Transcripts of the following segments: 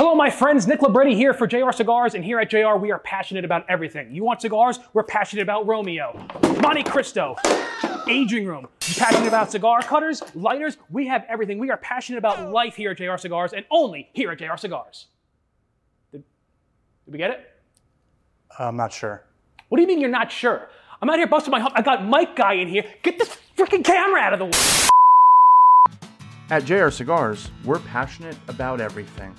Hello, my friends. Nick Labretti here for JR Cigars, and here at JR, we are passionate about everything. You want cigars? We're passionate about Romeo, Monte Cristo, aging room. You passionate about cigar cutters, lighters? We have everything. We are passionate about life here at JR Cigars, and only here at JR Cigars. Did, did we get it? I'm not sure. What do you mean you're not sure? I'm out here busting my hump. I got Mike guy in here. Get this freaking camera out of the way. At JR Cigars, we're passionate about everything.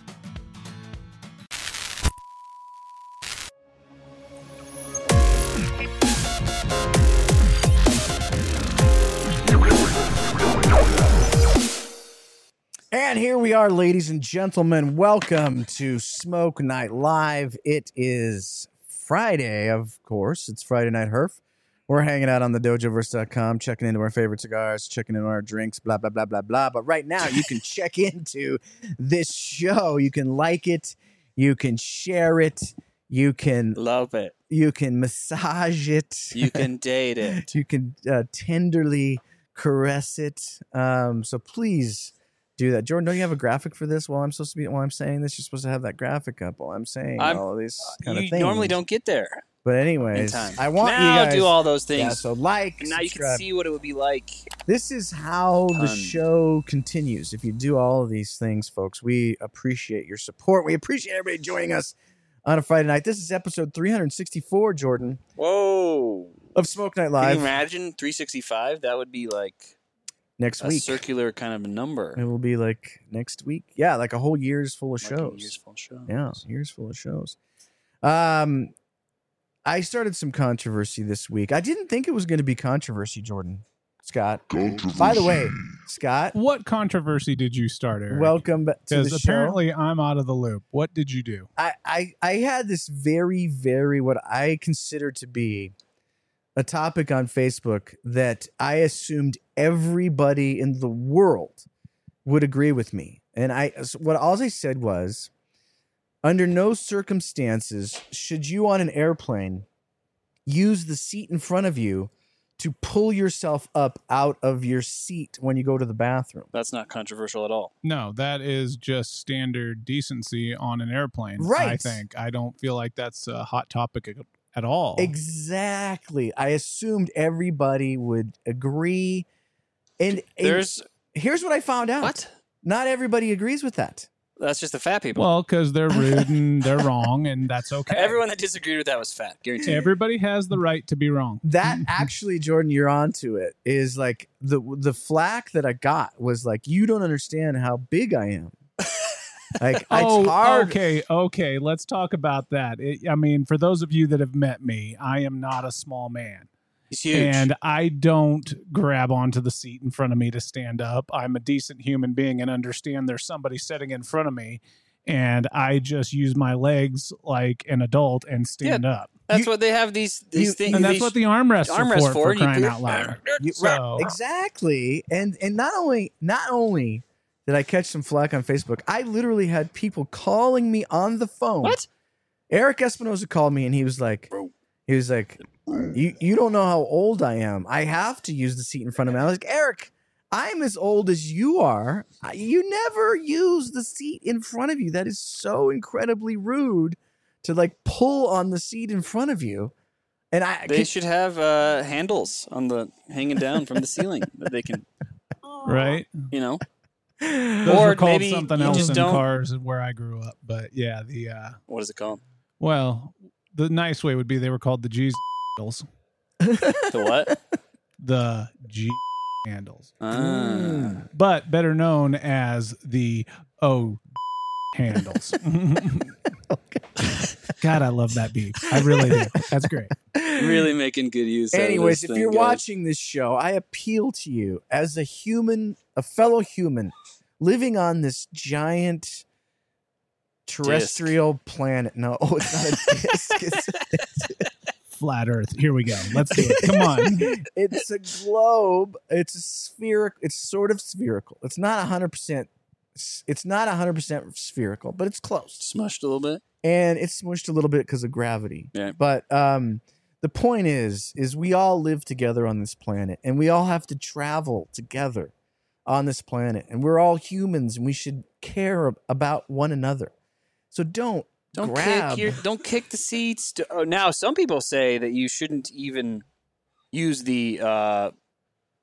And here we are, ladies and gentlemen. Welcome to Smoke Night Live. It is Friday, of course. It's Friday Night Herf. We're hanging out on the dojoverse.com, checking into our favorite cigars, checking into our drinks, blah, blah, blah, blah, blah. But right now, you can check into this show. You can like it, you can share it, you can Love it. you can massage it. You can date it. you can uh, tenderly caress it. Um, so please do that. Jordan, don't you have a graphic for this while I'm supposed to be while I'm saying this? You're supposed to have that graphic up while I'm saying I'm- all of these uh, kind you of things. normally don't get there But anyways. I want now you guys do all those Yeah, things. so like, and now you can see what it would be like. This is how the show continues. If you do all of these things, folks, we appreciate your support. We appreciate everybody joining us on a Friday night. This is episode 364, Jordan, Whoa. of Smoke Night Can Live. you imagine 365? That would be like next a week. circular kind of a number. It will be like next week. Yeah, like a whole year's full of Like a shows. year's full show. Yeah, year's full of shows. Um, I started some controversy this week. I didn't think it was going to be controversy, Jordan. Scott. By the way, Scott, What controversy did you start, Eric? welcome back to the because show. apparently I'm out of the loop. What did you do? I, I I had this very very what I consider to be a topic on Facebook that I assumed everybody in the world would agree with me. And I what all I said was under no circumstances should you on an airplane use the seat in front of you to pull yourself up out of your seat when you go to the bathroom. That's not controversial at all. No, that is just standard decency on an airplane. Right. I think. I don't feel like that's a hot topic at- at all. Exactly. I assumed everybody would agree. And, and There's here's what I found out. what? Not everybody agrees with that. That's just the fat people. Well, because they're rude and they're wrong, and that's okay. Everyone that disagreed with that was fat. Guaranteed. Everybody has the right to be wrong. That actually, Jordan, you're onto it. Is like the the flack that I got was like, you don't understand how big I am. Like Oh, it's hard. okay, okay. Let's talk about that. It, I mean, for those of you that have met me, I am not a small man. He's huge. And I don't grab onto the seat in front of me to stand up. I'm a decent human being and understand there's somebody sitting in front of me. And I just use my legs like an adult and stand up. that's you- what they have these these you- things. And that's what the armrests armrests are for, for, for crying out loud. You- So- exactly. And and not only not only did I catch some flack on Facebook, I literally had people calling me on the phone. What? Erik Espinosa called me and he was like, he was like, you you don't know how old I am. I have to use the seat in front of me. I was like, Eric, I'm as old as you are. You never use the seat in front of you. That is so incredibly rude to like pull on the seat in front of you. And I They can- should have uh, handles on the hanging down from the ceiling that they can, Right? you know. Those Or were called maybe something else in don't- cars where I grew up. But yeah, the uh What is it called? well, the nice way would be they were called the G handles. The what? The G handles. Ah. But better known as the O handles. God, I love that beat. I really do. That's great. really making good use. out of Anyways, this if thing, you're guys. watching this show, I appeal to you as a human, a fellow human living on this giant terrestrial planet. No, oh, it's not a disc. It's, Flat Earth. Here we go. Let's do it. Come on. it's a globe. It's a spherical. It's sort of spherical. It's not hundred percent. It's not hundred percent spherical, but it's close. smushed a little bit. and it's smushed a little bit because of gravity. Yeah. But um, the point is, is we all live together on this planet, and we all have to travel together on this planet, and we're all humans, and we should care about one another. So don't Don't grab. kick your, don't kick the seats. To- oh, now some people say that you shouldn't even use the uh,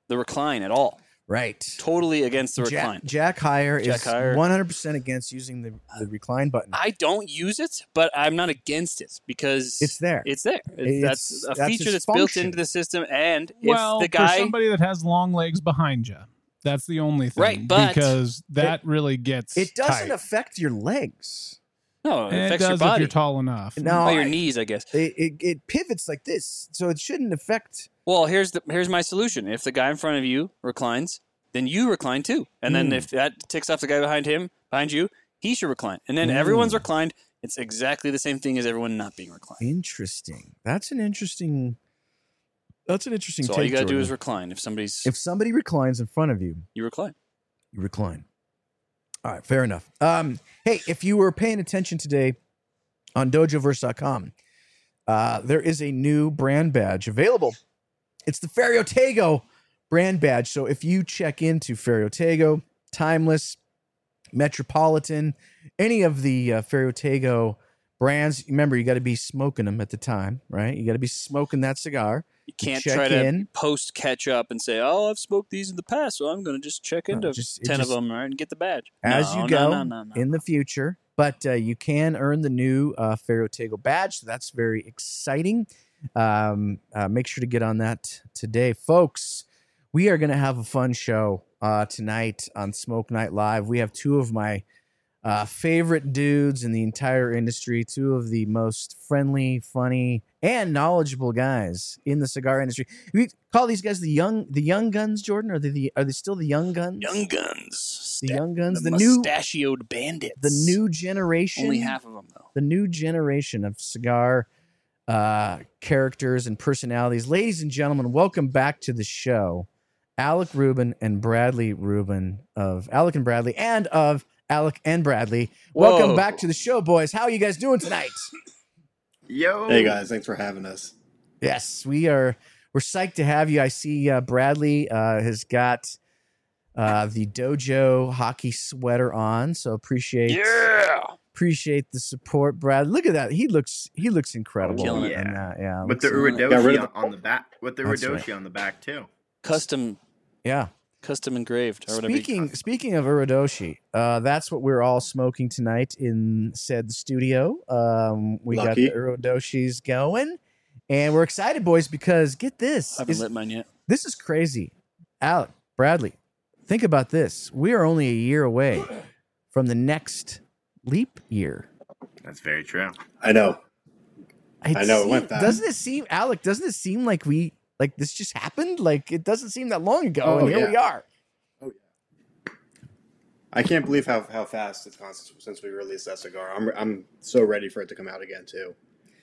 the recline at all. Right. Totally against the Jack, recline. Jack Hire Jack is Hire. 100% against using the, the recline button. I don't use it, but I'm not against it because It's there. It's there. It's- that's a that's feature its that's built into the system. And well, if the for somebody that has long legs behind you, that's the only thing. Right, but- because that really gets it doesn't tight. affect your legs. No, it it affects your does if body. you're tall enough. No, oh, your I- knees, I guess. It, it, it pivots like this, so it shouldn't affect. Well, here's the here's my solution. If the guy in front of you reclines, then you recline too. And then Mm. if that ticks off the guy behind him, behind you, he should recline. And then Mm. everyone's reclined. It's exactly the same thing as everyone not being reclined. Interesting. That's an interesting. That's an interesting. So take, all you gotta do Jordan. is recline. If somebody's if somebody reclines in front of you, you recline. you recline. All right, fair enough. Um, hey, if you were paying attention today on dojoverse.com, uh, there is a new brand badge available. It's the Ferio Tego brand badge. So if you check into Ferio Tego, Timeless, Metropolitan, any of the uh, Ferio Tego brands, remember you got to be smoking them at the time, right? You got to be smoking that cigar. You can't try to in. post catch up and say, "Oh, I've smoked these in the past, so I'm going to just check No, into just- ten just- of them right, and get the badge." as No, you go no, no, no. in the future. But uh, you can earn the new uh, Ferio Tego badge, so that's very exciting. Um, uh, make sure to get on that today, folks. We are going to have a fun show uh, tonight on Smoke Night Live. We have two of my uh, favorite dudes in the entire industry, two of the most friendly, funny, and knowledgeable guys in the cigar industry. We call these guys the young, the young guns. Jordan, are they the? Are they still the young guns? Young Guns, the Sta- young guns, the, the, new, mustachioed bandits, the new generation. only half of them though. the new generation of cigar uh, characters and personalities. Ladies and gentlemen, welcome back to the show. Alec Rubin and Bradley Rubin of Alec and Bradley and of Alec and Bradley. Welcome back to the show, boys. How are you guys doing tonight? Yo. Hey guys, thanks for having us. Yes, we are. We're psyched to have you. I see uh, Bradley uh, has got uh, the dojo hockey sweater on, so appreciate Yeah, appreciate the support, Brad. Look at that. He looks he looks incredible. Killing it. in that. Yeah, With the looks- Uridoshi on, the- back. With the That's Uridoshi right. on the back too. custom, yeah. Custom engraved or whatever. you- Speaking speaking of Uridoshi, uh, that's what we're all smoking tonight in said studio. Um, we Lucky. got the Uridoshis going, and we're excited, boys, because get this. I haven't Is- lit mine yet. this is crazy. Alec, Bradley, think about this. We are only a year away from the next leap year. That's very true. I know. It I know, it seem- went fast. Doesn't it seem, Alec? Doesn't it seem like we like this just happened? Like it doesn't seem that long ago, Oh, and here yeah. we are. Oh yeah. I can't believe how, how fast it's gone since, since we released that cigar. I'm I'm so ready for it to come out again too.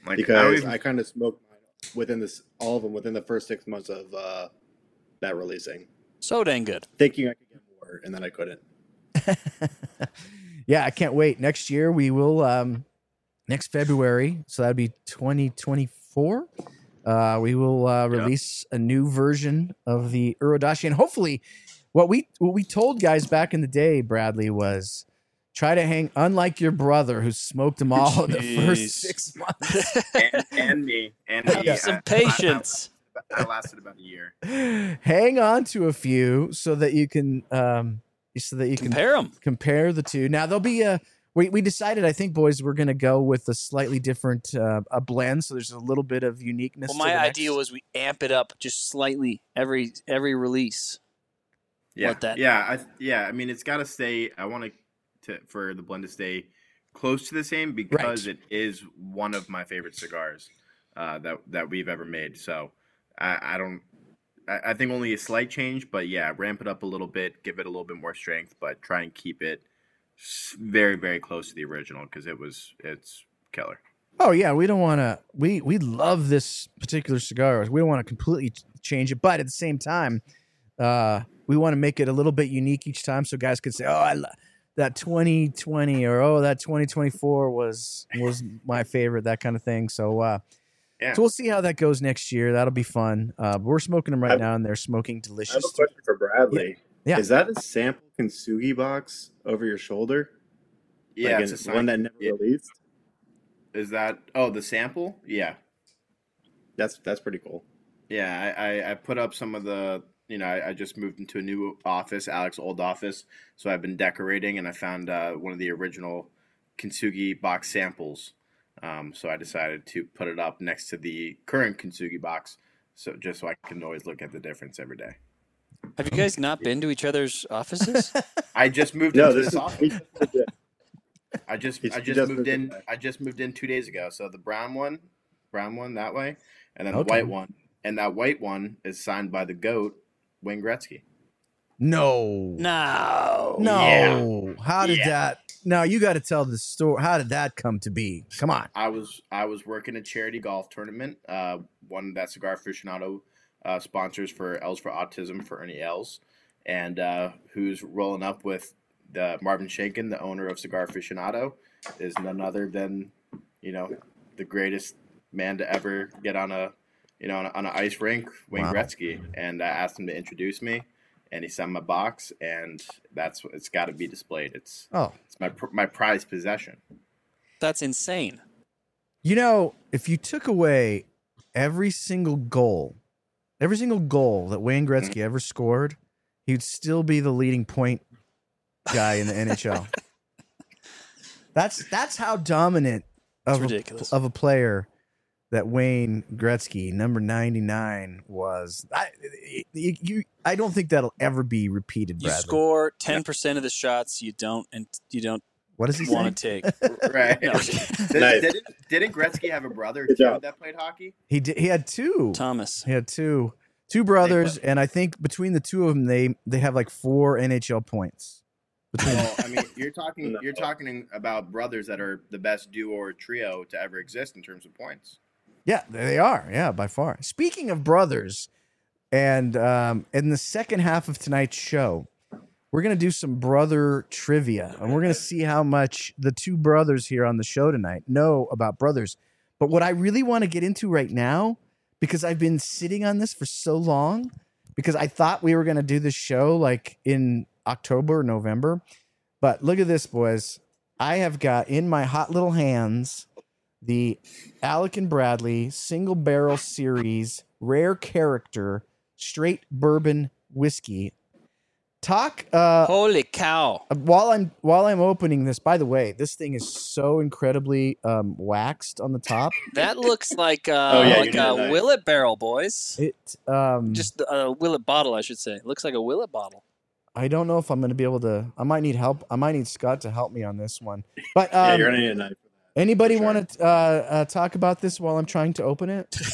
Like I Because would- I, kind of smoked mine within this all of them within the first six months of uh, that releasing, So dang good. thinking I could get more, and then I couldn't. yeah, I can't wait. Next year we will um next February, so that'd be 2024. Uh we will uh release a new version of the Urodashi and hopefully what we what we told guys back in the day, Bradley, was try to hang unlike your brother who smoked them all in the first six months. and, and me and me. Yeah. Some I- I- patience. I, I lasted about a year. hang on to a few so that you can um so that you can Compare them. compare the two. Now there'll be a we, we decided I think boys we're gonna go with a slightly different uh, a blend so there's a little bit of uniqueness. Well, to my the idea next- was we amp it up just slightly every every release. Yeah, What that- yeah, I, yeah. I mean, it's got to stay. I want to for the blend to stay close to the same because Right. it is one of my favorite cigars uh, that that we've ever made. So I, I don't. I, I think only a slight change, but yeah, ramp it up a little bit, give it a little bit more strength, but try and keep it s- very, very close to the original because it was it's killer. Oh yeah, we don't want to. We we love this particular cigar. We don't want to completely change it, but at the same time, uh, we want to make it a little bit unique each time, so guys could say, "Oh, I lo- that 2020" or "Oh, that 2024 was was my favorite," that kind of thing. So, uh, Yeah. so we'll see how that goes next year. That'll be fun. Uh, we're smoking them right I- now, and they're smoking delicious. I have a question for Bradley. Yeah. Is that a sample Kintsugi box over your shoulder? Yeah, Like it's an- a sign. one that never yeah. released. Is that oh the sample? Yeah, That's that's pretty cool. yeah. I, I, I put up some of the you know I, I just moved into a new office, Alex's old office, so I've been decorating and I found uh, one of the original Kintsugi box samples. Um, so I decided to put it up next to the current Kintsugi box, so just so I can always look at the difference every day. Have you guys not been to each other's offices? I just moved No, into this this office. he just moved in. I just He's- I just just moved moved in. in. I just moved in two days ago. So the brown one, brown one that way, and then the white one, and that white one is signed by the goat, Wayne Gretzky. No. no. No. How did Yeah. that? No, you got to tell the story. How did that come to be? Come on. I was I was working a charity golf tournament, uh, one that Cigar Aficionado uh, sponsors for Els for Autism for Ernie Els, and uh, who's rolling up with the Marvin Shanken, the owner of Cigar Aficionado, is none other than you know the greatest man to ever get on a you know on, a, on an ice rink, Wayne Wow. Gretzky, and I asked him to introduce me, and he sent my box, and that's what it's got to be displayed. It's Oh, it's my my prized possession. That's insane. you know, if you took away every single goal, every single goal that Wayne mm-hmm. Gretzky ever scored, he'd still be the leading point guy in the NHL. That's that's how dominant of a, of a player that Wayne Gretzky, number ninety nine, was. I you, you I don't think that'll ever be repeated. You Bradley. score ten percent of the shots you don't and you don't What does he want to take. Right. No. Did, Nice. didn't, didn't Gretzky have a brother too that played hockey? He did. He had two. Thomas. He had two two brothers, and I think between the two of them, they they have like four NHL points. Between Well, I mean, you're talking No. you're talking about brothers that are the best duo or trio to ever exist in terms of points. yeah, they are. Yeah, by far. Speaking of brothers, and um, in the second half of tonight's show, we're gonna do some brother trivia, and we're gonna see how much the two brothers here on the show tonight know about brothers. But what I really want to get into right now, because I've been sitting on this for so long, because I thought we were gonna do this show like in October or November. But look at this, boys. I have got in my hot little hands the Alec and Bradley single barrel series rare character straight bourbon whiskey. Talk uh Holy cow. while I'm while I'm opening this, by the way, this thing is so incredibly um waxed on the top. That looks like uh, Oh, yeah, like a know that. Willet barrel, boys. It um Just a Willet bottle, I should say. Looks like a Willet bottle. I don't know if I'm gonna be able to I might need help. I might need Scott to help me on this one. But yeah, um you're gonna need a knife. anybody sure. want to uh, uh talk about this while I'm trying to open it?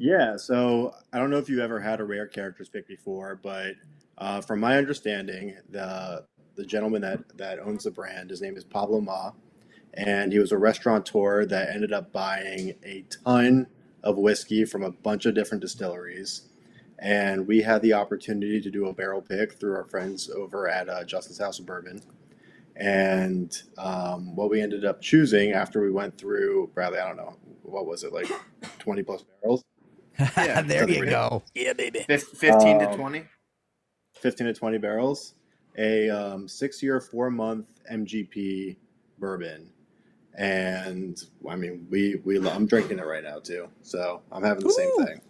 Yeah, so I don't know if you ever had a rare characters pick before, but uh, from my understanding, the the gentleman that that owns the brand, his name is Pablo Moix, and he was a restaurateur that ended up buying a ton of whiskey from a bunch of different distilleries. And we had the opportunity to do a barrel pick through our friends over at uh, Justins' House of Bourbon. And um, what we ended up choosing after we went through, Bradley, I don't know, what was it, like 20 plus barrels? Yeah, there you go. Yeah, baby. Fif- Fifteen to Um, twenty. 15 to 20 barrels, a um, six year, four month MGP bourbon. And I mean, we, we, I'm drinking it right now too. So I'm having the same thing.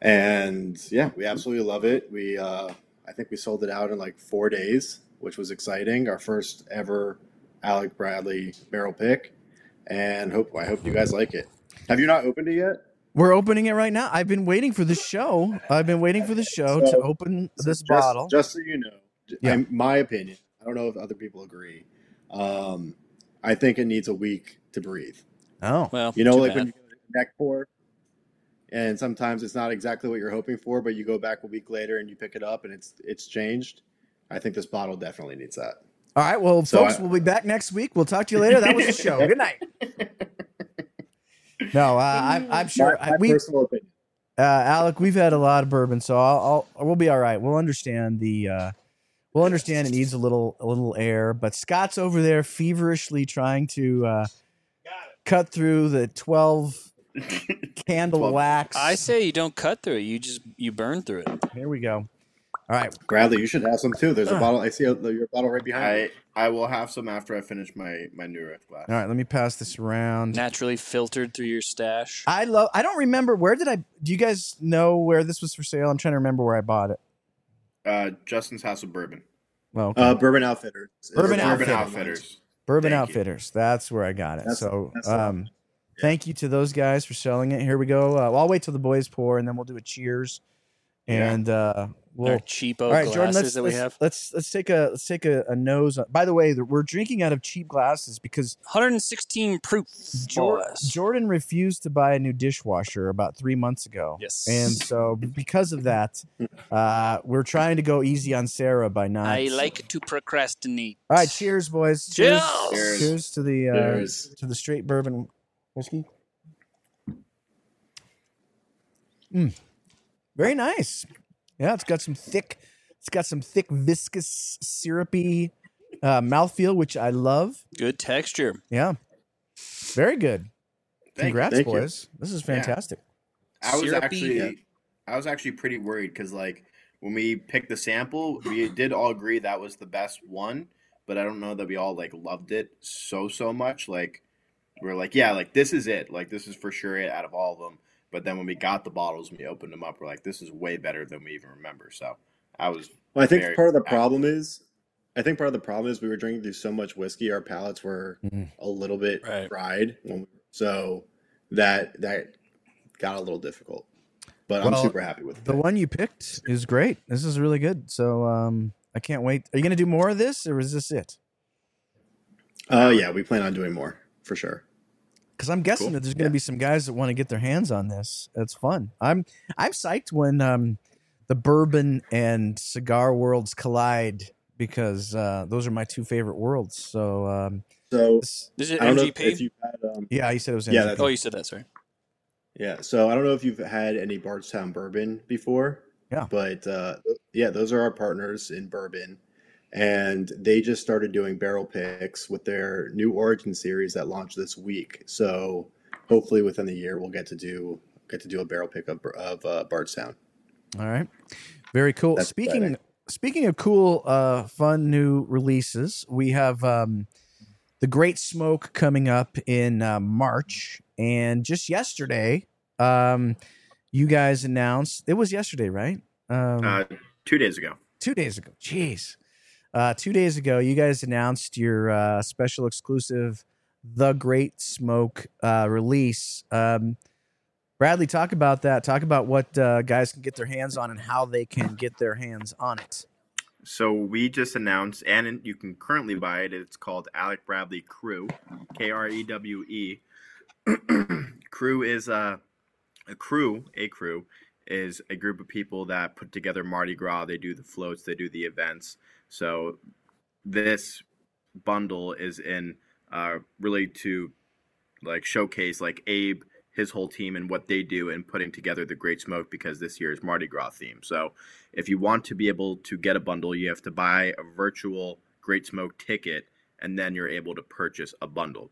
And yeah, we absolutely love it. We, uh, I think we sold it out in like four days, which was exciting. Our first ever Alec Bradley barrel pick. And hope, I hope you guys like it. Have you not opened it yet? We're opening it right now. I've been waiting for this show. I've been waiting for the show to So- open this just, bottle. Just so you know, Yeah. in my opinion, I don't know if other people agree. Um, I think it needs a week to breathe. oh, Well, You know, too like bad. when you go to neck pour, and sometimes it's not exactly what you're hoping for, but you go back a week later and you pick it up and it's it's changed. I think this bottle definitely needs that. all right. Well, So folks, I- we'll be back next week. We'll talk to you later. That was the show. Good night. No, uh, I'm, I'm sure my, my we, uh, personal opinion. Alec, we've had a lot of bourbon, so I'll, I'll we'll be all right. We'll understand the, uh, we'll understand it needs a little a little air. But Scott's over there feverishly trying to uh, cut through the twelve candle Twelve. wax. I say you don't cut through it. You just you burn through it. Here we go. All right. Bradley, you should have some too. There's a bottle. I see a, your bottle right behind you. I I will have some after I finish my my new earth glass. All right. Let me pass this around. Naturally filtered through your stash. I love. I don't remember where did I. Do you guys know where this was for sale? I'm trying to remember where I bought it. Uh, Justin's House of Bourbon. Well, okay. Uh, Bourbon Outfitters. Bourbon It's- Bourbon Outfitters. Outfitters. Bourbon thank you. Outfitters. That's where I got it. That's- so, that's the one. um, thank you to those guys for selling it. Here we go. Uh, well, I'll wait till the boys pour, and then we'll do a cheers. Yeah. And uh, we'll Our cheapo all right, glasses Jordan. Let's that we let's, have. let's let's take a let's take a, a nose. By the way, we're drinking out of cheap glasses because 116 proof. Jor- Jordan refused to buy a new dishwasher about three months ago. Yes. And so, because of that, uh, we're trying to go easy on Sarah by not. I like to procrastinate. All right, cheers, boys. Cheers. Cheers. Cheers to the uh, Cheers. to the straight bourbon whiskey. Mm. Very nice. Yeah, it's got some thick. It's got some thick, viscous, syrupy uh, mouthfeel, which I love. Good texture. Yeah, very good. Thank. Congrats, you. boys. This is fantastic. I was Syrupy. actually Yeah. I was actually pretty worried because like when we picked the sample, we did all agree that was the best one, but I don't know that we all like loved it so so much. Like we are like, yeah, like this is it. Like this is for sure it out of all of them. But then when we got the bottles and we opened them up, we're like, this is way better than we even remember. So I was Well, I think part of the happy. problem is, I think part of the problem is we were drinking through so much whiskey, our palates were Mhm. a little bit Right. fried, so that that got a little difficult. But I'm super happy with it. The one you picked is great. This is really good. So um, I can't wait. Are you going to do more of this, or is this it? Oh yeah, we plan on doing more for sure. Because I'm guessing Cool. that there's going to be some guys that want to get their hands on this. It's fun. I'm I'm psyched when um, the bourbon and cigar worlds collide because uh, those are my two favorite worlds. So um, So this- Is it I don't know if, MGP? you've had um, yeah, you said it was. Yeah, MGP. that's- oh, you said that. Sorry. Yeah, so I don't know if you've had any Bardstown bourbon before. Yeah. But uh, yeah, those are our partners in bourbon. And they just started doing barrel picks with their new Origin series that launched this week. So hopefully within the year we'll get to do get to do a barrel pick of, of uh, Bardstown. All right. Very cool. That's speaking exciting. speaking of cool, uh, fun new releases, we have um, the Great Smoke coming up in uh, March, and just yesterday, um, you guys announced it was yesterday, right? Um, uh, two days ago. two days ago. Jeez. Uh, two days ago, you guys announced your uh, special exclusive, The Great Smoke uh, release. Um, Bradley, talk about that. Talk about what uh, guys can get their hands on and how they can get their hands on it. So we just announced, and you can currently buy it. It's called Alec Bradley Krewe, K R E W E. Krewe is a a crew. A crew is a group of people that put together Mardi Gras. They do the floats. They do the events. So this bundle is in uh, really to like showcase like Abe, his whole team, and what they do in putting together the Great Smoke because this year is Mardi Gras theme. So if you want to be able to get a bundle, you have to buy a virtual Great Smoke ticket, and then you're able to purchase a bundle.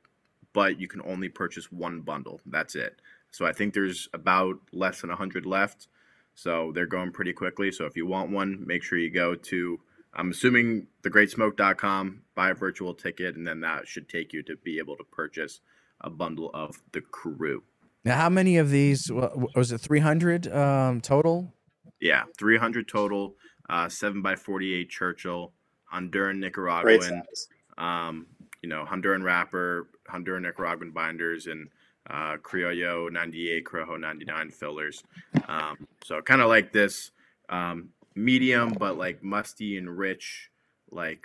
But you can only purchase one bundle. That's it. So I think there's about less than 100 left. So they're going pretty quickly. So if you want one, make sure you go to, I'm assuming thegreatsmoke.com, buy a virtual ticket, and then that should take you to be able to purchase a bundle of the crew. Now, how many of these was it? Three hundred um, total. Yeah, 300 total, uh, 7 by 48 Churchill, Honduran Great Nicaraguan, size. um, you know, Honduran wrapper, Honduran Nicaraguan binders, and uh, Criollo 98, Corojo 99 fillers. Um, so kind of like this um, medium, but like musty and rich, like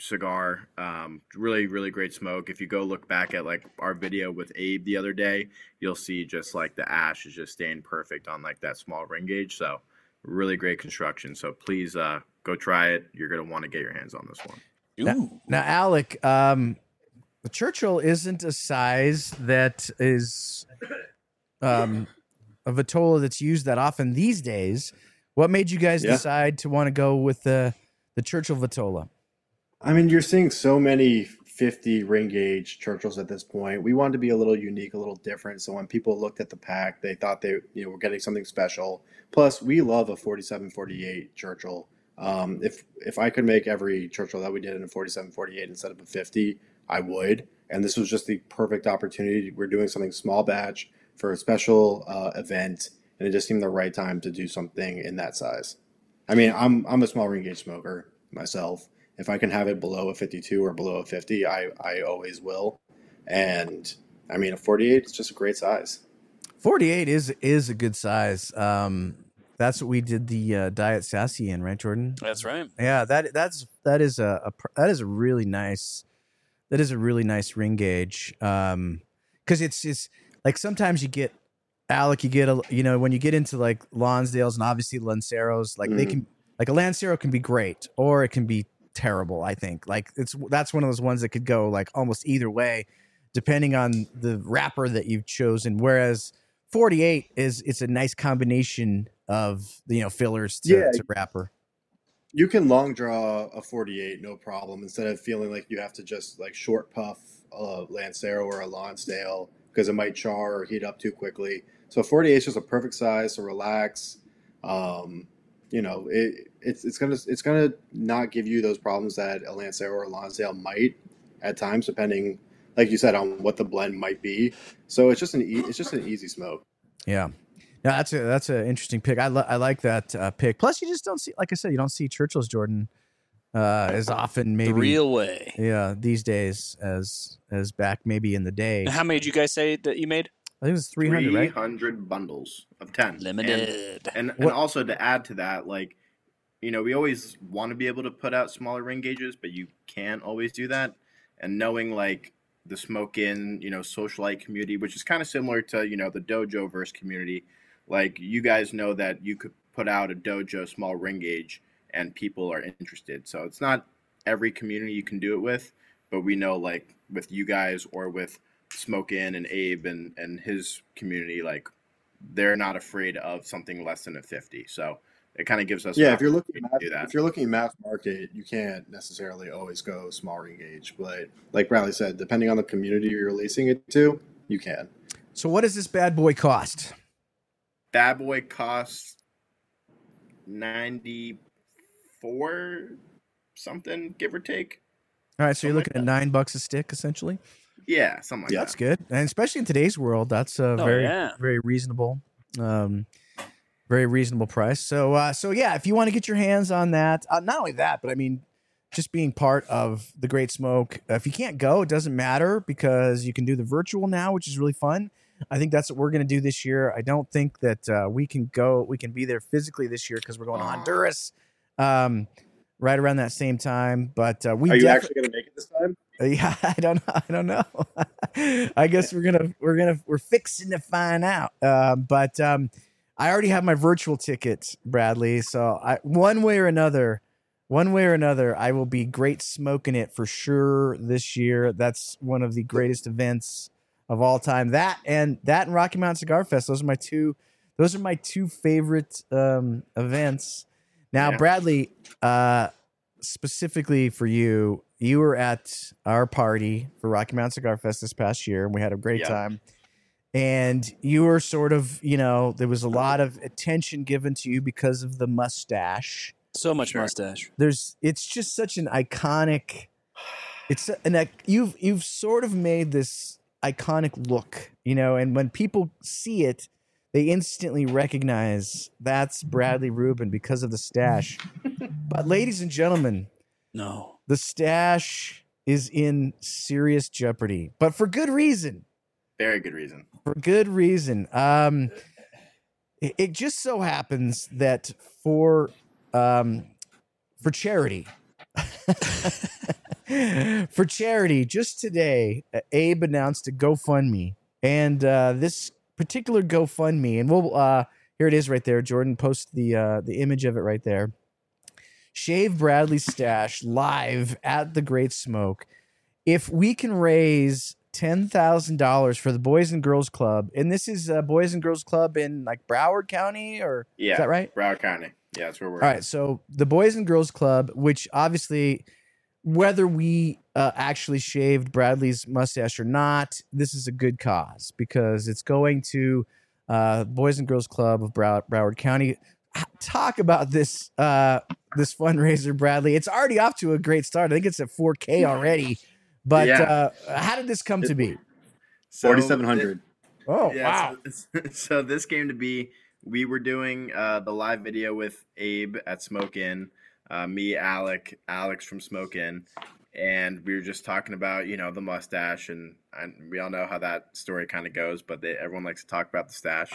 cigar. Um, really, really great smoke. If you go look back at like our video with Abe the other day, you'll see just like the ash is just staying perfect on like that small ring gauge. So really great construction. So please uh, go try it. You're gonna want to get your hands on this one. Ooh. Now, Alec, um, the Churchill isn't a size that is um, a Vitola that's used that often these days. What made you guys Yeah. decide to want to go with the the Churchill Vitola? I mean, you're seeing so many 50 ring gauge Churchills at this point. We wanted to be a little unique, a little different. So when people looked at the pack, they thought they you know were getting something special. Plus, we love a 47 48 Churchill. Um, if if I could make every Churchill that we did in a 47 48 instead of a 50, I would. And this was just the perfect opportunity. We're doing something small batch for a special uh, event, and it just seemed the right time to do something in that size. I mean, I'm I'm a small ring gauge smoker myself. If I can have it below a 52 or below a 50, I I always will. And I mean, a 48 is just a great size. 48 is is a good size. Um, that's what we did the uh, diet sassy in, right, Jordan? That's right. Yeah, that that's that is a, a that is a really nice that is a really nice ring gauge. Um, because it's it's like sometimes you get Alec, you get a you know when you get into like Lonsdales and obviously Lanceros, like they Mhm. can like a Lancero can be great or it can be terrible. I think like it's that's one of those ones that could go like almost either way, depending on the wrapper that you've chosen. Whereas 48 is it's a nice combination of you know fillers to, Yeah. to wrapper. You can long draw a 48, no problem, instead of feeling like you have to just like short puff a Lancero or a Lonsdale because it might char or heat up too quickly. So 48 is just a perfect size to relax. Um, you know, it, it's it's gonna it's gonna not give you those problems that a Lancero or a Lonsdale might at times, depending, like you said, on what the blend might be. So it's just an e- it's just an easy smoke. Yeah. No, that's a that's an interesting pick. I, li- I like that uh, pick. Plus, you just don't see, like I said, you don't see Churchill's Jordan uh, as often. Maybe the real way. yeah, these days as as back maybe in the day. How many did you guys say that you made? I think it was three hundred, right? 300 bundles of 10. Limited. And, and What- also to add to that, like, you know, we always want to be able to put out smaller ring gauges, but you can't always do that. And knowing like the Smoke Inn, you know, socialite community, which is kind of similar to, you know, the dojo verse community, like you guys know that you could put out a dojo small ring gauge and people are interested. So it's not every community you can do it with, but we know like with you guys or with Smoke Inn and Abe and, and his community, like they're not afraid of something less than a 50. So it kind of gives us Yeah, if you're looking opportunity to do mass, that. if you're looking mass market, you can't necessarily always go small ring gauge. But like Bradley said, depending on the community you're releasing it to, you can. So, what does this bad boy cost? Bad Boy costs 94 something, give or take. All right, so you're Something like looking at nine bucks a stick, essentially. Yeah, something like That's that. good, and especially in today's world, that's a Oh, very yeah. very reasonable, um, very reasonable price. So, uh, so yeah, if you want to get your hands on that, uh, not only that, but I mean, just being part of the Great Smoke. uh, If you can't go, it doesn't matter because you can do the virtual now, which is really fun. I think that's what we're going to do this year. I don't think that uh, we can go, we can be there physically this year because we're going to Honduras um, right around that same time. But uh, we Are you defi- actually going to make it this time? Uh, Yeah, I don't know. I don't know. I guess we're gonna we're gonna we're fixing to find out. Um, but um, I already have my virtual ticket, Bradley. So I one way or another, one way or another, I will be great smoking it for sure this year. That's one of the greatest events of all time. That and that and Rocky Mountain Cigar Fest. Those are my two. Those are my two favorite um, events. Now, Yeah. Bradley, uh, specifically for you, you were at our party for Rocky Mountain Cigar Fest this past year, and we had a great Yeah. time. And you were sort of, you know, there was a lot of attention given to you because of the mustache. So much Sure. mustache. There's, it's just such an iconic. It's an you've you've sort of made this iconic look, you know, and when people see it, they instantly recognize that's Bradley Rubin because of the stash. but ladies and gentlemen, No. The stash is in serious jeopardy, but for good reason. Very good reason. For good reason. Um, it, it just so happens that for um, for charity, for charity, just today, Abe announced a GoFundMe, and uh, this particular GoFundMe, and we'll uh, here it is right there. Jordan post the uh, the image of it right there. Shave Bradley's stash live at the Great Smoke. If we can raise ten thousand dollars for the Boys and Girls Club, and this is a Boys and Girls Club in like Broward County, or Yeah. is that right? Broward County. Yeah, that's where we're All right, so the Boys and Girls Club, which obviously, whether we uh, actually shaved Bradley's mustache or not, this is a good cause because it's going to uh, Boys and Girls Club of Brow- Broward County. H- talk about this uh this fundraiser, Bradley. It's already off to a great start. I think it's at 4K already. But Yeah. uh, how did this come to be? So Forty seven hundred. Oh Yeah, wow! So, so this came to be. We were doing uh, the live video with Abe at Smoke Inn, uh, me, Alec, Alex from Smoke Inn, and we were just talking about you know the mustache, and, and we all know how that story kind of goes, but they, everyone likes to talk about the stash.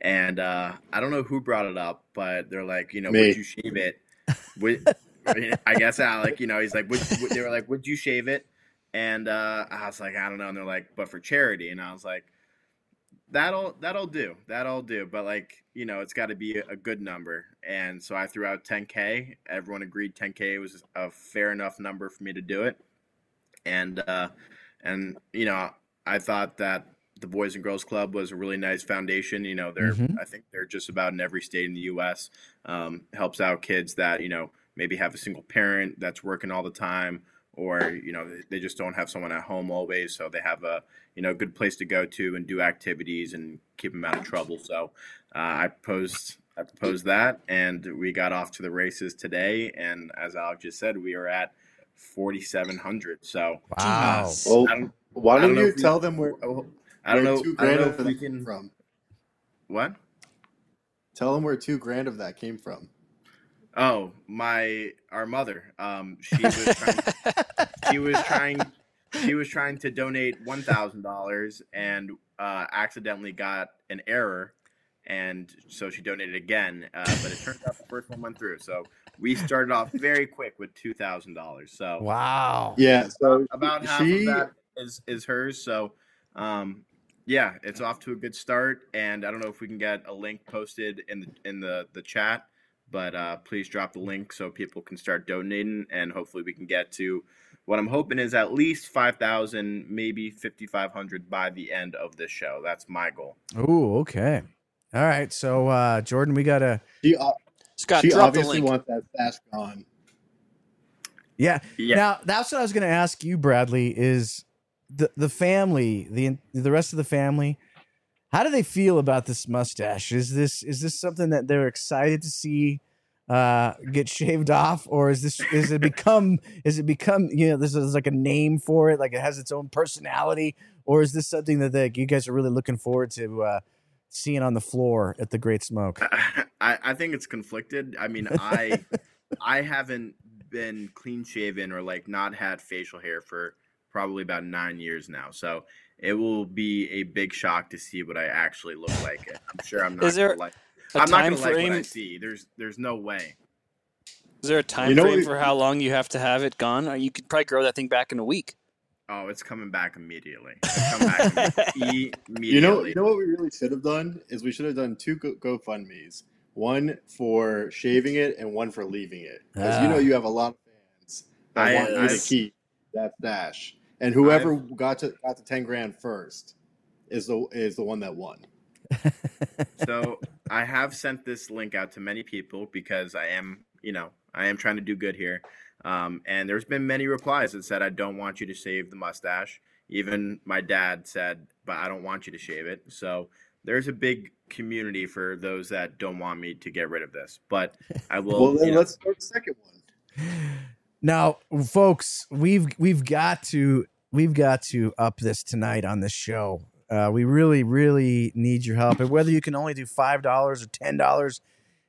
And uh, I don't know who brought it up, but they're like, you know, Me. would you shave it? Would, I guess Alec, you know, he's like, would, would- they were like, would you shave it? And uh, I was like, I don't know. And they're like, but for charity. And I was like, that'll that'll do. That'll do. But like, you know, it's got to be a, good number. And so I threw out 10k. Everyone agreed 10k was a fair enough number for me to do it. And uh, and you know, I thought that the Boys and Girls Club was a really nice foundation. You know, they're Mhm. I think they're just about in every state in the U.S. Um, helps out kids that you know maybe have a single parent that's working all the time, or you know they- they just don't have someone at home always, so they have a you know good place to go to and do activities and keep them out of trouble. So uh, I proposed I proposed that, and we got off to the races today. And as Alex just said, we are at 4,700. So Wow! Well, I don't, why don't don't you if we- tell them where? I don't where know. Two I don't grand know of if that we came can. from. What? Tell them where two grand of that came from. Oh, my our mother. Um, she was trying, she was trying she was trying to donate one thousand dollars and uh, accidentally got an error, and so she donated again. Uh, but it turned out the first one went through. So we started off very quick with two thousand dollars. So Wow! Yeah. So about half she, of that is is hers. So, um, yeah, it's off to a good start. And I don't know if we can get a link posted in the in the the chat, but uh, please drop the link so people can start donating, and hopefully we can get to what I'm hoping is at least five thousand, maybe fifty five hundred by the end of this show. That's my goal. Oh, okay. All right. So, uh, Jordan, we gotta. she, o- Scott, she drop the obviously link. wants that stash gone. Yeah. Yeah. Now, that's what I was going to ask you, Bradley. Is the the family the the rest of the family? How do they feel about this mustache? Is this is this something that they're excited to see uh, get shaved off, or is this is it become is it become you know this is like a name for it, like it has its own personality, or is this something that they, you guys are really looking forward to uh, seeing on the floor at the Great Smoke? I, I think it's conflicted. I mean, I I haven't been clean shaven or like not had facial hair for probably about nine years now. So it will be a big shock to see what I actually look like. I'm sure I'm not. Is there gonna like, A I'm not gonna like what I frame? see. There's there's no way. Is there a time You know frame what- for how long you have to have it gone? Or you could probably grow that thing back in a week. Oh, it's coming back immediately. It's coming back immediately. You know, you know what we really should have done is we should have done two Go- GoFundmes, one for shaving it and one for leaving it, because you Ah. know you have a lot of fans that I- want you I- to keep that stash, and whoever got to got to ten grand first is the is the one that won. so I have sent this link out to many people because I am, you know, I am trying to do good here. Um, and there's been many replies that said, I don't want you to shave the mustache. Even my dad said, but I don't want you to shave it. So there's a big community for those that don't want me to get rid of this. But I will. Well, then know, let's start the second one. Now, folks, we've we've got to we've got to up this tonight on this show. Uh, we really, really need your help. And whether you can only do five dollars or ten dollars,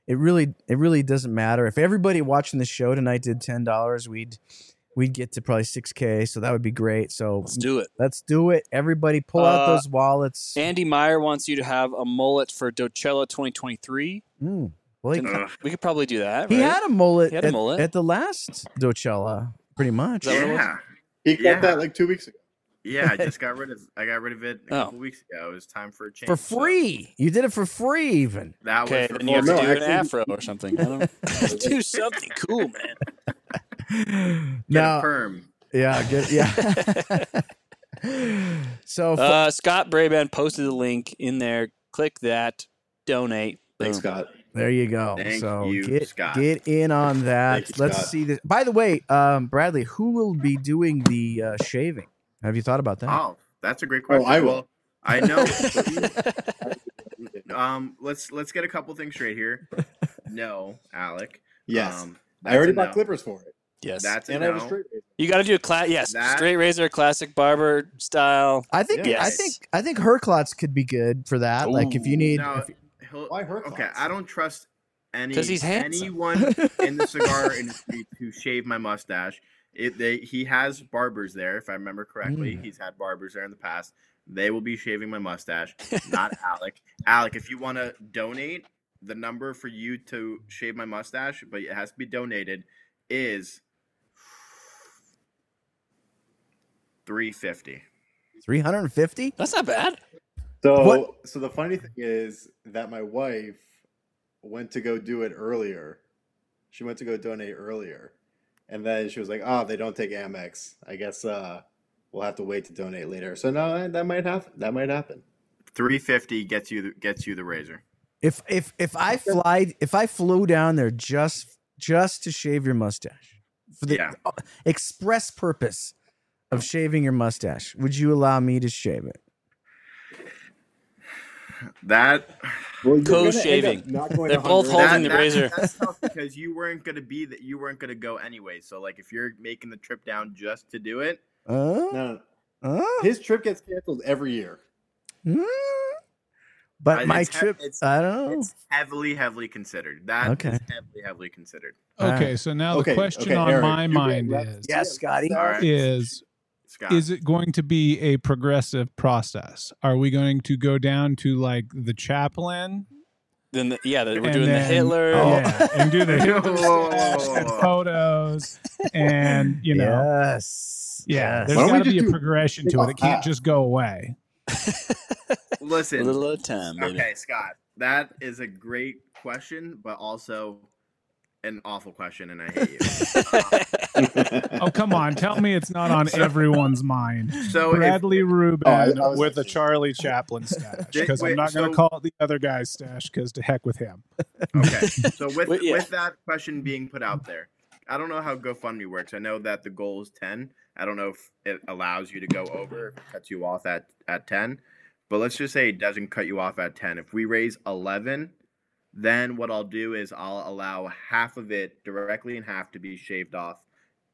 it really it really doesn't matter. If everybody watching the show tonight did ten dollars, we'd we'd get to probably six K. So that would be great. So Let's do it. let's do it. Everybody pull out Uh, those wallets. Andy Meyer wants you to have a mullet for Docella 2023. Mm. Well, he, Ugh. We could probably do that. he right? had a mullet, He had a at, mullet. at the last Docella, pretty much. Is that what it was? yeah. He got Yeah. that like two weeks ago. Yeah. I just got rid of, I got rid of it a Oh. couple weeks ago. It was time for a change. For So free. You did it for free, even. that Okay, was for then you have to no, do an afro or something. I don't do something cool, man. Get a now, perm. yeah, good, yeah. so, fo- Uh, Scott Braband posted the link in there. Click that. Donate. Thanks, Boom. Scott. There you go. Thank so you, get Scott. get in on that. Thank you, Let's Scott. see this. By the way, um, Bradley, who will be doing the uh, shaving? Have you thought about that? Oh, that's a great Oh, question. I will. I know. um, let's let's get a couple things straight here. no, Alec. Yes, Um, I already bought no. clippers for it, Yes. That's a and I have a straight razor. you got to do a class. Yes, That- straight razor, classic barber style. I think Yes. I think I think Herklots could be good for that. Like if you need No, if- he'll, Why her okay, class? I don't trust any 'Cause he's anyone in the cigar industry to shave my mustache. It, they, he has barbers there, if I remember correctly. Mm. He's had barbers there in the past. They will be shaving my mustache, not Alec. Alec, if you want to donate, the number for you to shave my mustache, but it has to be donated, is three fifty. 350? That's not bad. So, What- so the funny thing is that my wife went to go do it earlier. She went to go donate earlier, and then she was like, "Oh, they don't take Amex. I guess uh, we'll have to wait to donate later." So no, that might happen. That might happen. Three fifty gets you the, gets you the razor. If if if I fly if I flew down there just just to shave your mustache for the Yeah. express purpose of shaving your mustache, would you allow me to shave it? That Well, you're gonna end up Co-shaving. not going They're both holding that, the razor. That's tough because you weren't gonna be that. You weren't gonna go anyway. So like, if you're making the trip down just to do it, Uh, No, no, uh, his trip gets canceled every year. mm. But Uh, my it's he- trip, it's- I don't know. it's heavily, heavily considered. That is Okay. heavily, heavily considered. Okay, so now Okay, the question okay, on Aaron, my mind reps- is Yes, Scotty. Is Scott. is it going to be a progressive process? Are we going to go down to like the Chaplin? Then the, yeah, the, we're and doing the then- Hitler. Oh, yeah, and do the Hitler and photos, and you know, yes. yeah, yes. there's Why don't we got to be a do- progression to it. It can't just go away. Listen, a little at a time, baby. okay, Scott. That is a great question, but also an awful question, and I hate you. Oh come on, tell me it's not on everyone's mind. So if- Bradley Rubin Oh, I- I with a Charlie Chaplin stash because I'm wait, not going to call it the other guy's stash because to heck with him. Okay. So with Wait, yeah. with that question being put out there, I don't know how GoFundMe works. I know that the goal is ten. I don't know if it allows you to go over, if cuts you off at at ten. But let's just say it doesn't cut you off at ten. If we raise eleven, then what I'll do is I'll allow half of it directly in half to be shaved off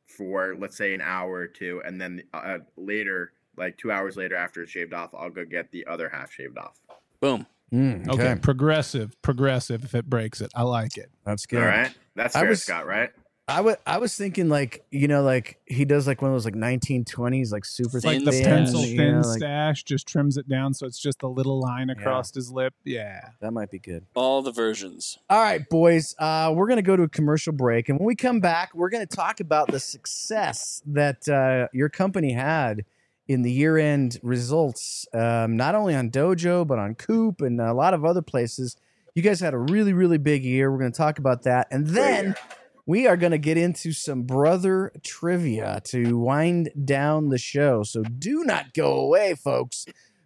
for let's say an hour or two, and then uh, later, like two hours later after it's shaved off, I'll go get the other half shaved off. Boom. Mm, Okay. progressive, progressive. If it breaks it, I like it. That's good. All right, that's I fair, was- Scott. Right? I wa- I was thinking like you know like he does like one of those like 1920s like super Thin Like the thin, pencil you thin know, like, stash just trims it down so it's just a little line across his lip. Yeah. that might be good. All the versions. All right, boys. Uh, we're gonna go to a commercial break, and when we come back, we're gonna talk about the success that uh, your company had in the year-end results, um, not only on Dojo but on Coop and a lot of other places. You guys had a really, really big year. We're gonna talk about that, and then we are gonna get into some brother trivia to wind down the show. So do not go away, folks.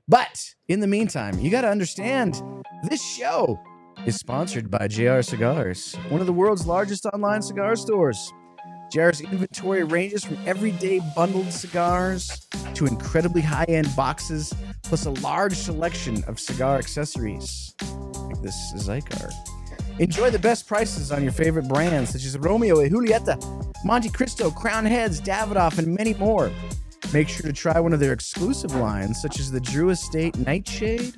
But in the meantime, you got to understand this show is sponsored by JR Cigars, one of the world's largest online cigar stores. JR's inventory ranges from everyday bundled cigars to incredibly high end boxes, plus a large selection of cigar accessories, like this Xikar. Enjoy the best prices on your favorite brands, such as Romeo y Julieta, Monte Cristo, Crowned Heads, Davidoff, and many more. Make sure to try one of their exclusive lines, such as the Drew Estate Nightshade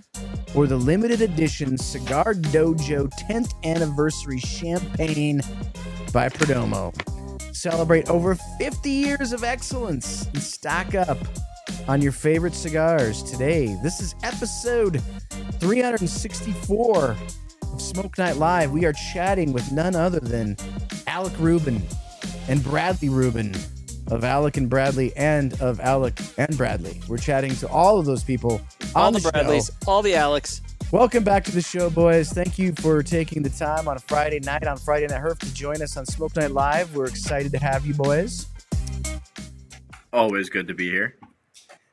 or the limited edition Cigar Dojo 10th Anniversary Champagne by Perdomo. Celebrate over 50 years of excellence and stock up on your favorite cigars today. This is episode 364 of Smoke Night Live. We are chatting with none other than Alec Rubin and Bradley Rubin of Alec and Bradley and of Alec and Bradley. We're chatting to all of those people on All the, the, show. Bradleys, all the Alex. Welcome back to the show, boys. Thank you for taking the time on a Friday night on Friday Night Herf to join us on Smoke Night Live. We're excited to have you, boys. Always good to be here.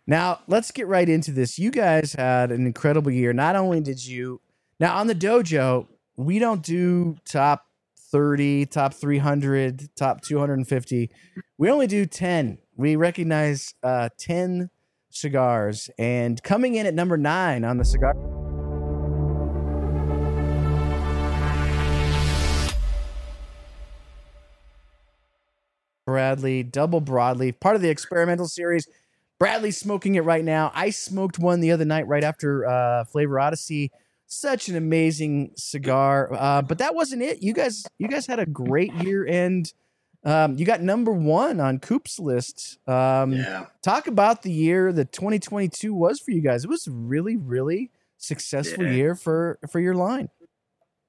Now, let's get right into this. You guys had an incredible year. Not only did you, now on the dojo, we don't do top 30, top 300, top 250. We only do 10. We recognize uh, 10 cigars. And coming in at number nine on the cigar. Bradley, double broadleaf, part of the experimental series. Bradley's smoking it right now. I smoked one the other night right after uh, Flavor Odyssey such an amazing cigar, uh, but that wasn't it. You guys, you guys had a great year end. Um, you got number one on Coop's list. Um, Yeah. Talk about the year that 2022 was for you guys. It was really, really successful Yeah. year for for your line.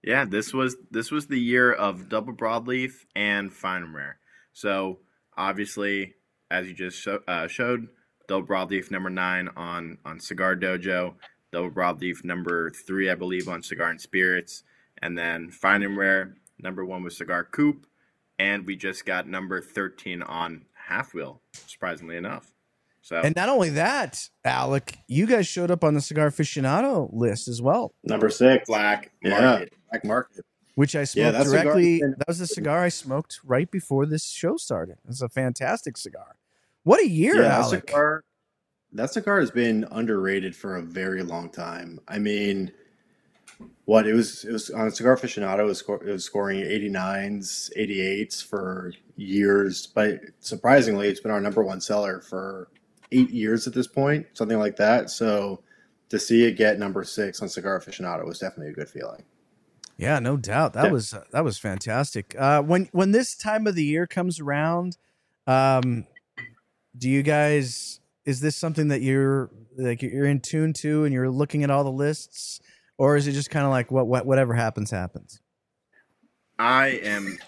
Yeah, this was this was the year of double broadleaf and fine and rare. So obviously, as you just show, uh, showed, double broadleaf number nine on on Cigar Dojo, double broadleaf number three, I believe, on Cigar and Spirits, and then fine and rare number one was Cigar Coop, and we just got number thirteen on Half Wheel. Surprisingly enough, so And not only that, Alec, you guys showed up on the Cigar Aficionado list as well, Number six. black Yeah. market. Black market. which I smoked that directly. has That was the cigar I smoked right before this show started. It's a fantastic cigar. What a year, yeah, that Alec! cigar, that cigar has been underrated for a very long time. I mean, what it was it was on Cigar Aficionado, it was, sco- it was scoring 89s, 88s for years, but surprisingly, it's been our number one seller for eight years at this point, something like that. So to see it get number six on Cigar Aficionado was definitely a good feeling. Yeah, no doubt. That Yeah. was uh, that was fantastic. Uh, when when this time of the year comes around, um, do you guys is this something that you're like you're in tune to and you're looking at all the lists, or is it just kind of like what what whatever happens happens? I am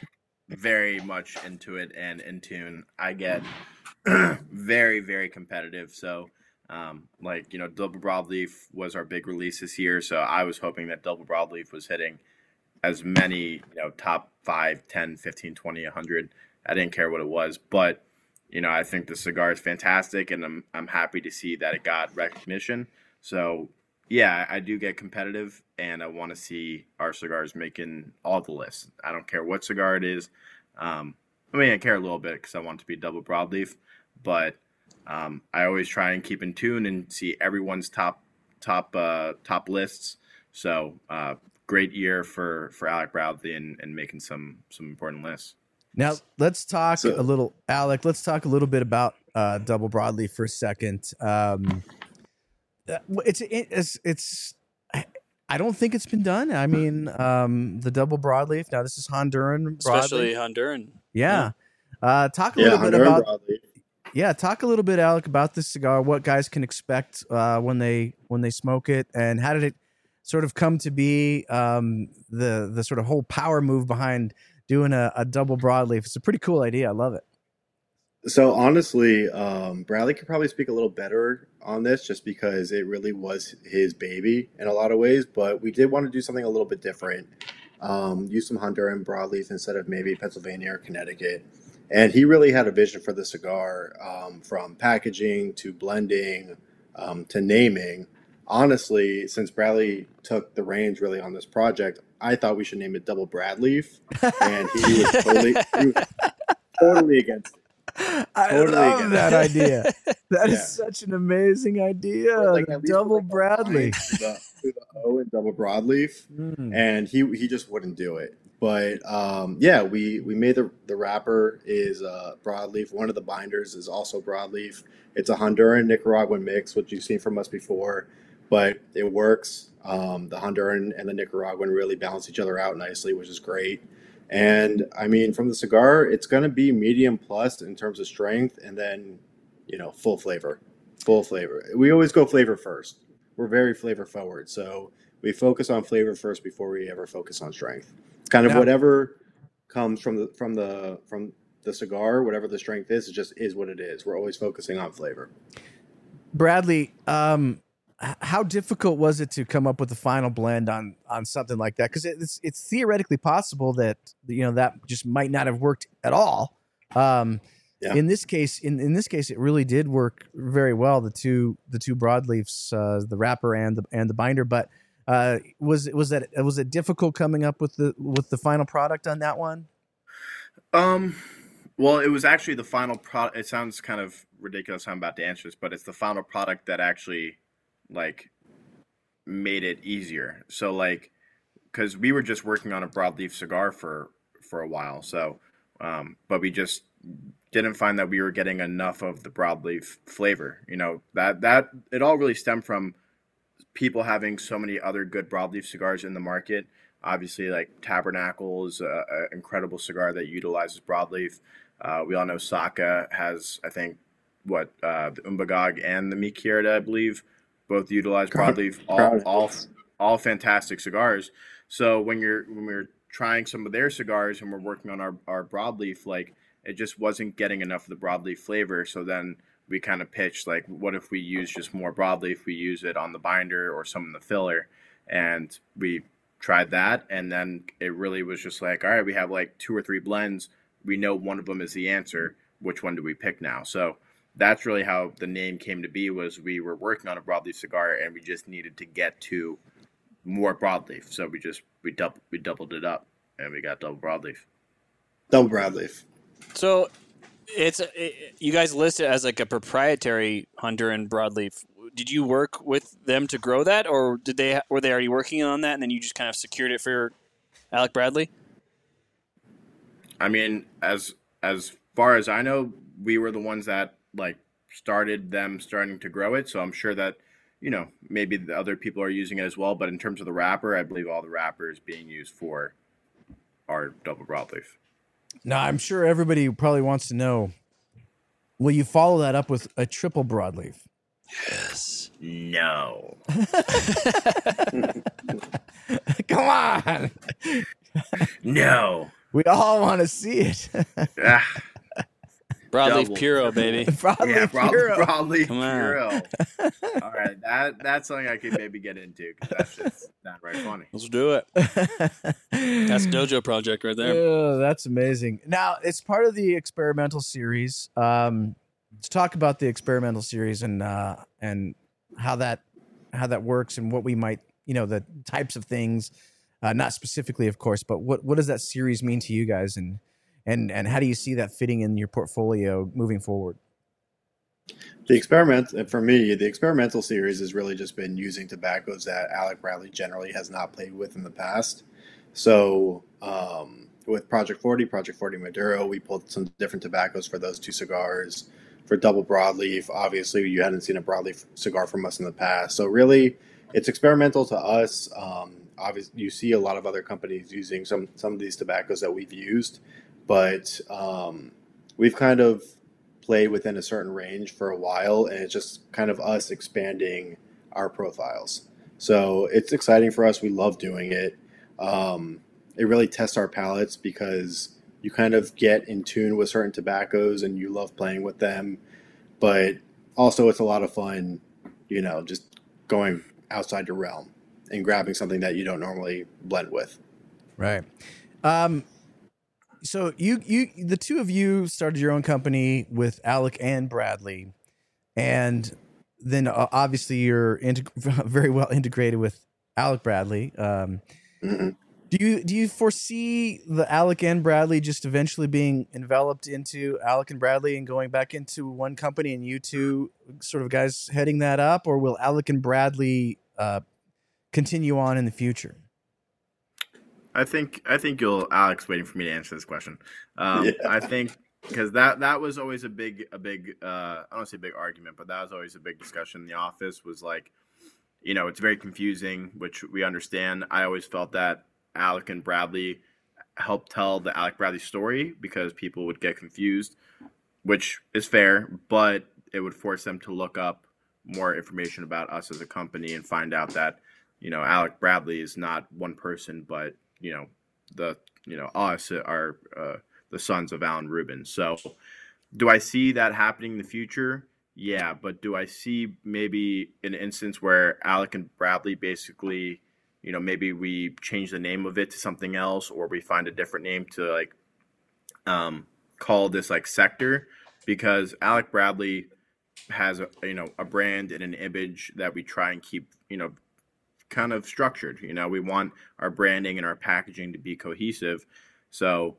very much into it and in tune. I get very, very competitive. So, um, like, you know, Double Broadleaf was our big release this year. So I was hoping that Double Broadleaf was hitting as many, you know, top 5, 10, 15, 20, 100. I didn't care what it was. But, you know, I think the cigar is fantastic and I'm, I'm happy to see that it got recognition. So, yeah, I do get competitive, and I want to see our cigars making all the lists. I don't care what cigar it is. Um, I mean, I care a little bit because I want it to be double broadleaf, but um, I always try and keep in tune and see everyone's top top uh, top lists. So, uh, great year for for Alec Bradley and, and making some some important lists. Now let's talk So- a little, Alec. Let's talk a little bit about uh, double broadleaf for a second. Um, uh, it's it's it's. I- I don't think it's been done. I mean, um, the double broadleaf. Now this is Honduran especially broadleaf. Honduran. Yeah. Uh, talk a Yeah, little bit about broadleaf. yeah. Talk a little bit, Alec, about this cigar. What guys can expect uh, when they when they smoke it, and how did it sort of come to be? Um, the the sort of whole power move behind doing a, a double broadleaf. It's a pretty cool idea. I love it. So honestly, um, Bradley could probably speak a little better on this just because it really was his baby in a lot of ways. But we did want to do something a little bit different. Um, use some Honduran broadleaf instead of maybe Pennsylvania or Connecticut. And he really had a vision for the cigar um, from packaging to blending um, to naming. Honestly, since Bradley took the reins really on this project, I thought we should name it Double Bradleaf. And he was totally, he was totally against it. I Totally love that idea. That is Yeah. such an amazing idea. Like, the at least double like, Bradley. the, the O in double broadleaf, Mm. and he he just wouldn't do it. But um, yeah, we we made the the wrapper is uh, broadleaf. One of the binders is also broadleaf. It's a Honduran Nicaraguan mix, which you've seen from us before, but it works. Um, the Honduran and the Nicaraguan really balance each other out nicely, which is great. And I mean, from the cigar, it's going to be medium plus in terms of strength, and then you know full flavor, full flavor. We always go flavor first. We're very flavor forward, so we focus on flavor first before we ever focus on strength. Kind of Now- whatever comes from the from the from the cigar, whatever the strength is, it just is what it is. We're always focusing on flavor. Bradley, um, how difficult was it to come up with the final blend on on something like that? Because it's it's theoretically possible that you know that just might not have worked at all. Um, Yeah. In this case, in, in this case, it really did work very well. The two the two broadleafs, uh, the wrapper and the and the binder. But uh, was was that was it difficult coming up with the with the final product on that one? Um, well, it was actually the final product. It sounds kind of ridiculous. how I'm about to answer this, but it's the final product that actually, like, made it easier. So, like, because we were just working on a broadleaf cigar for for a while. So, um, but we just didn't find that we were getting enough of the broadleaf flavor. You know that that it all really stemmed from people having so many other good broadleaf cigars in the market. Obviously, like Tabernacle is an incredible cigar that utilizes broadleaf. Uh, we all know Saka has, I think, what uh, the Umbagog and the Mi Querida, I believe, both utilize broadleaf. All, all, all fantastic cigars. So when you're when we're trying some of their cigars and we're working on our our broadleaf, like it just wasn't getting enough of the broadleaf flavor. So then we kind of pitched like, what if we use just more broadleaf? We use it on the binder or some in the filler, and we tried that, and then it really was just like, all right, we have like two or three blends. We know one of them is the answer. Which one do we pick now? So that's really how the name came to be. Was we were working on a broadleaf cigar, and we just needed to get to more broadleaf. So we just we double we doubled it up, and we got double broadleaf. Double broadleaf. So it's uh, it, you guys list it as like a proprietary Honduran broadleaf. Did you work with them to grow that, or did they were they already working on that, and then you just kind of secured it for Alec Bradley? I mean, as as far as I know, we were the ones that like started them starting to grow it. So I'm sure that you know maybe the other people are using it as well. But in terms of the wrapper, I believe all the wrappers being used for are double broadleaf. Now, I'm sure everybody probably wants to know will you follow that up with a triple broadleaf? Yes. No. Come on. No. We all want to see it. Ah, Broadleaf Double. Puro, baby. broadleaf yeah, broad, hero. broadleaf Come on. hero. All right, that that's something I could maybe get into because that's just not right funny. Let's do it. That's Dojo Project right there. Oh, that's amazing. Now it's part of the experimental series. Um, let's talk about the experimental series and uh, and how that how that works and what we might you know the types of things, uh, not specifically, of course, but what what does that series mean to you guys and and and how do you see that fitting in your portfolio moving forward? The experiment uh, for me, the experimental series has really just been using tobaccos that Alec Bradley generally has not played with in the past. So um, with Project 40, Project 40 Maduro, we pulled some different tobaccos for those two cigars. For double broadleaf, obviously you hadn't seen a broadleaf cigar from us in the past. So really, it's experimental to us. Um, obviously, you see a lot of other companies using some some of these tobaccos that we've used, but um, we've kind of played within a certain range for a while, and it's just kind of us expanding our profiles. So it's exciting for us. We love doing it. Um, it really tests our palates because you kind of get in tune with certain tobaccos and you love playing with them. But also, it's a lot of fun, you know, just going outside your realm and grabbing something that you don't normally blend with. Right. Um, so you you the two of you started your own company with Alec and Bradley, and then uh, obviously you're integ- very well integrated with Alec Bradley. Um, Mhm. do you do you foresee the Alec and Bradley just eventually being enveloped into Alec and Bradley and going back into one company and you two sort of guys heading that up, or will Alec and Bradley uh, continue on in the future? I think I think you'll Alex waiting for me to answer this question. Um, Yeah. I think because that that was always a big a big uh, I don't say big argument, but that was always a big discussion in the office. Was like, you know, it's very confusing, which we understand. I always felt that Alec and Bradley helped tell the Alec Bradley story because people would get confused, which is fair, but it would force them to look up more information about us as a company and find out that you know Alec Bradley is not one person, but you know the you know us are uh, the sons of Alan Rubin. So, do I see that happening in the future? Yeah, but do I see maybe an instance where Alec and Bradley basically, you know, maybe we change the name of it to something else, or we find a different name to like um, call this like sector, because Alec Bradley has a you know a brand and an image that we try and keep you know kind of structured. You know, we want our branding and our packaging to be cohesive. So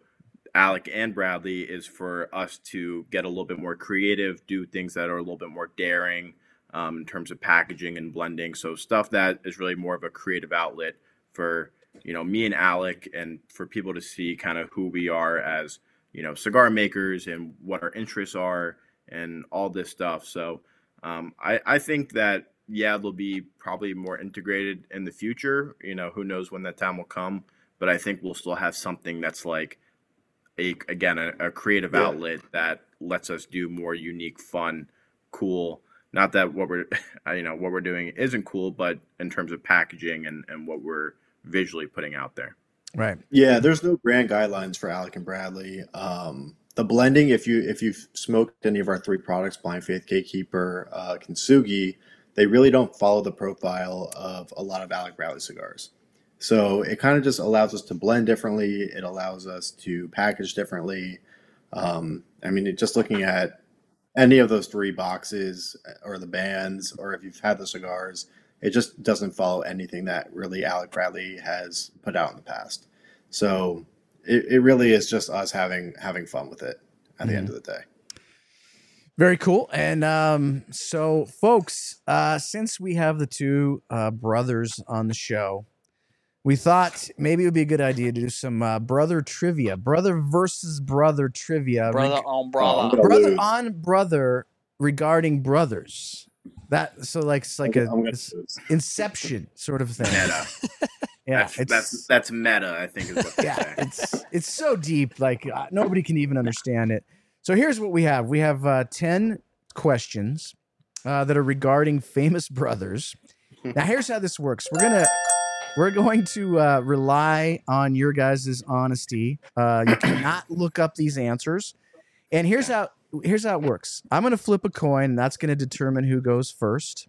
Alec and Bradley is for us to get a little bit more creative, do things that are a little bit more daring um, in terms of packaging and blending. So stuff that is really more of a creative outlet for you know me and Alec, and for people to see kind of who we are as you know cigar makers and what our interests are and all this stuff. So um, I I think that yeah they'll be probably more integrated in the future. You know who knows when that time will come, but I think we'll still have something that's like a again a, a creative Yeah. outlet that lets us do more unique, fun, cool. Not that what we're you know what we're doing isn't cool, but in terms of packaging and and what we're visually putting out there. Right. Yeah, there's no brand guidelines for Alec and Bradley. Um, the blending, if you if you've smoked any of our three products, Blind Faith, Gatekeeper, uh, Kintsugi, they really don't follow the profile of a lot of Alec Bradley cigars. So it kind of just allows us to blend differently. It allows us to package differently. Um, I mean, just looking at any of those three boxes uh, or the bands, or if you've had the cigars, it just doesn't follow anything that really Alec Bradley has put out in the past. So it, it really is just us having having fun with it at the end of the day. Very cool. And um, so, folks, uh, since we have the two uh, brothers on the show, we thought maybe it would be a good idea to do some uh, brother trivia, brother versus brother trivia, brother reg- on brother. brother on brother regarding brothers. That so like it's like I'm a gonna it's. Inception sort of thing. Meta. Yeah, that's, it's that's that's meta. I think is what yeah, say. it's it's so deep, like uh, nobody can even understand it. So here's what we have: we have uh, ten questions uh, that are regarding famous brothers. Now, here's how this works: we're gonna we're going to uh, rely on your guys' honesty. Uh, you cannot look up these answers, and here's how here's how it works: I'm gonna flip a coin, and that's gonna determine who goes first.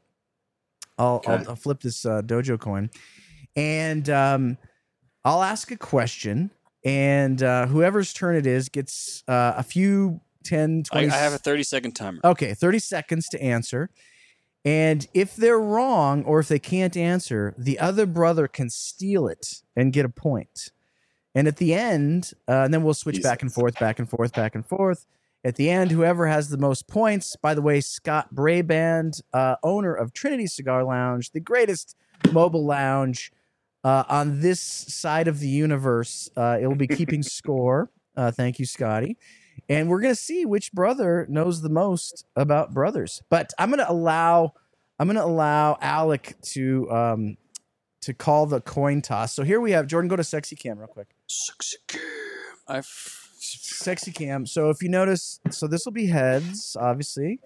I'll Okay. I'll, I'll flip this uh, dojo coin, and um, I'll ask a question, and uh, whoever's turn it is gets uh, a few 10, I, 20. I have a 30 second timer. okay, 30 seconds to answer. And if they're wrong or if they can't answer, the other brother can steal it and get a point. And at the end, uh, and then we'll switch back and forth, back and forth, back and forth. At the end, whoever has the most points, by the way, Scott Braband, uh, owner of Trinity Cigar Lounge, the greatest mobile lounge uh, on this side of the universe, uh, it will be keeping score. Uh, thank you, Scotty. And we're gonna see which brother knows the most about brothers. But I'm gonna allow I'm gonna allow Alec to um, to call the coin toss. So here we have Jordan. Go to sexy cam real quick. I've Sexy cam. So if you notice, so this will be heads, obviously,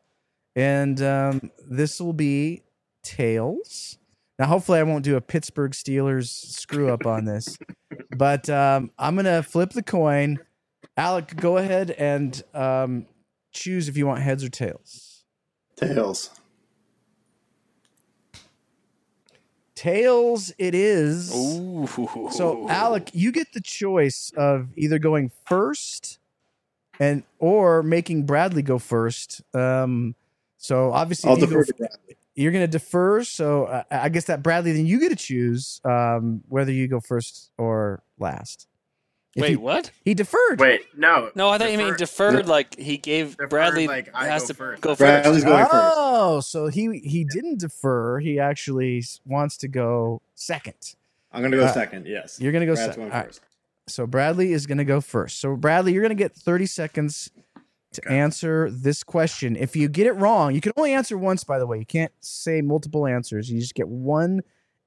and um, this will be tails. Now, hopefully, I won't do a Pittsburgh Steelers screw up on this, but um, I'm gonna flip the coin. Alec, go ahead and um, choose if you want heads or tails. Tails. Tails, it is. Ooh. So, Alec, you get the choice of either going first and or making Bradley go first. Um, so obviously, I'll if you go defer to Bradley. you're going to defer. So uh, I guess that Bradley, then you get to choose um, whether you go first or last. If Wait, he, what? he deferred. Wait, no. No, I thought you mean defer- deferred. Like he gave Deferred, Bradley like, I has go to first. go first. Bradley's going first. Oh, so he he didn't defer. He actually wants to go second. I'm gonna go Uh, second. Yes. You're going to go Brad's second. going All right. first. So Bradley is going to go first. So Bradley, you're going to get 30 seconds to Okay. answer this question. If you get it wrong, you can only answer once. By the way, you can't say multiple answers. You just get one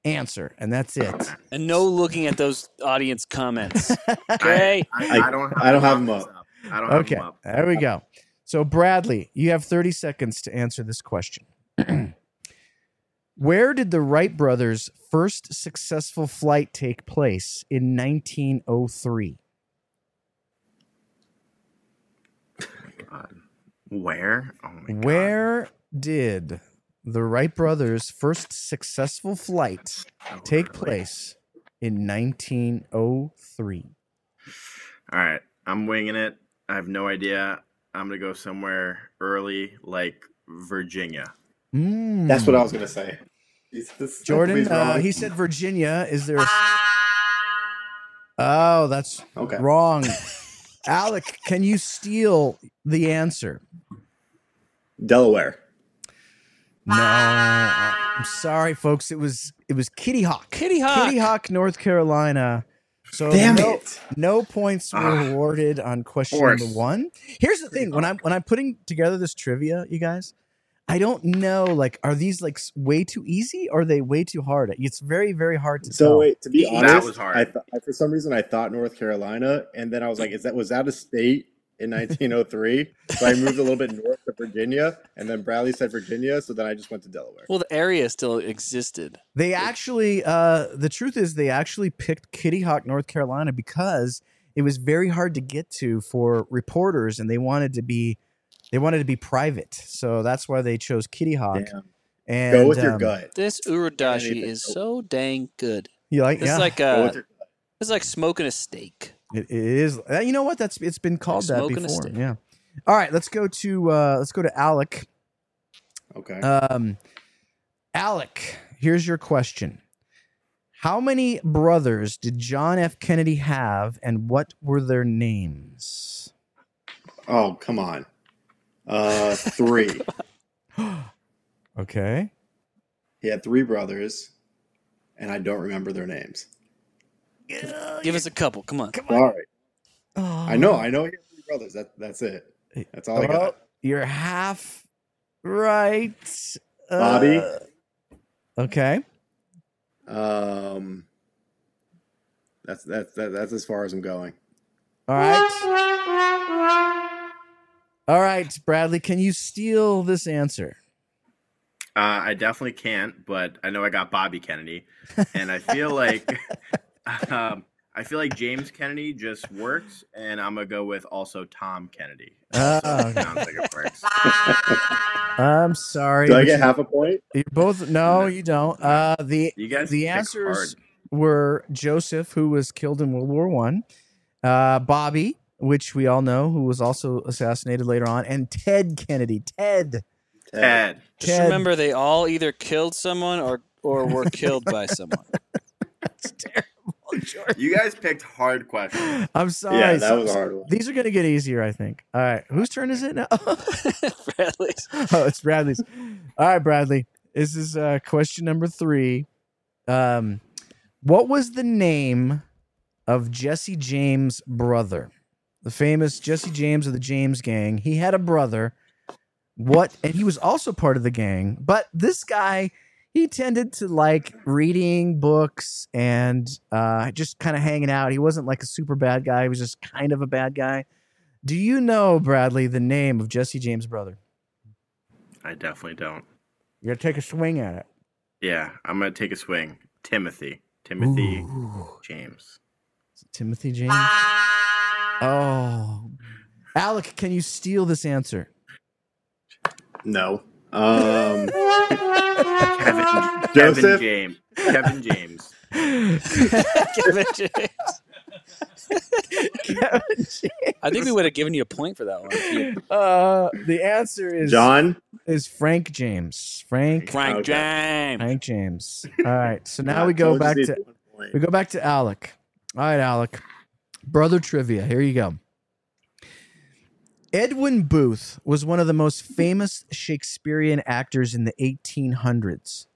answer, and that's it. And no looking at those audience comments. Okay. I, I don't. Have I don't have them them up. I don't have Okay, them up. there we go. So Bradley, you have 30 seconds to answer this question. Where did the Wright brothers' first successful flight take place in 1903? God. Where? Oh my God. Where did the Wright brothers' first successful flight take place in 1903? All right, I'm winging it. I have no idea. I'm gonna go somewhere early, like Virginia. Mm. That's what I was gonna say. Jesus. Jordan, uh, he said Virginia. Is there? A... Oh, that's Okay. wrong. Alec, can you steal the answer? Delaware. No, I'm sorry, folks. It was it was Kitty Hawk. Kitty Hawk. Kitty Hawk, North Carolina. So Damn no, it. no points were Ah, awarded on question number one. Here's the thing: when I'm when I'm putting together this trivia, you guys, I don't know. Like, are these like way too easy? or Are they way too hard? It's very very hard to So tell. wait, to be honest, That honest, was hard. I th- I, for some reason I thought North Carolina, and then I was like, "Is that was that a state in 1903?" so I moved a little bit north to Virginia, and then Bradley said Virginia, so then I just went to Delaware. Well, the area still existed. They actually, uh, the truth is, they actually picked Kitty Hawk, North Carolina, because it was very hard to get to for reporters, and they wanted to be, they wanted to be private. So that's why they chose Kitty Hawk. Damn. And Go with your um, gut. This urudashi Anything. is so dang good. You like? It's Yeah, like Go uh, with your gut. it's like smoking a steak. it, it is. uh, You know what? That's it's been called that smoking a before. Yeah. All right, let's go to uh, let's go to Alec. Okay. Um, Alec, here's your question. How many brothers did John F. Kennedy have, and what were their names? oh come on. Uh, three. Okay. he had three brothers, and I don't remember their names. Give us a couple. Come on. Come on. Sorry. Oh. I know. I know he had three brothers. That that's it. That's all I got. you're half right. Bobby? Uh, okay. Um, that's that's that, that's as far as I'm going. All right. All right, Bradley, can you steal this answer? Uh, I definitely can't, but I know I got Bobby Kennedy, and I feel like um, I feel like James Kennedy just works, and I'm gonna go with also Tom Kennedy. Oh, Also okay. sounds like it works. I'm sorry. Do I get you- half a point? You both no, you don't. Uh the You guys, the answers hard. were Joseph, who was killed in World War One, uh, Bobby, which we all know, who was also assassinated later on, and Ted Kennedy. Ted. Ted. Just Ted. remember, they all either killed someone or or were killed by someone. That's terrible, George. You guys picked hard questions. I'm sorry. Yeah, that So- was a hard one. These are going to get easier, I think. All right, whose turn is it now? Bradley's. oh, it's Bradley's. All right, Bradley. This is uh, question number three. Um, what was the name of Jesse James' brother? The famous Jesse James of the James Gang. He had a brother. What? And he was also part of the gang. But this guy, he tended to like reading books and uh, just kind of hanging out. He wasn't like a super bad guy. He was just kind of a bad guy. Do you know, Bradley, the name of Jesse James' brother? I definitely don't. You gotta take a swing at it. Yeah, I'm gonna take a swing. Timothy. Timothy Ooh. James. Is it Timothy James. Oh, Alec, can you steal this answer? No. Um, Kevin, Kevin Joseph? James. Kevin James. Kevin James. Kevin James. I think we would have given you a point for that one. Uh, the answer is John. is Frank James. Frank Frank Okay. James. Frank James. All right, so now Yeah, we go back to we go back to Alec. All right, Alec. Brother trivia. Here you go. Edwin Booth was one of the most famous Shakespearean actors in the 1800s.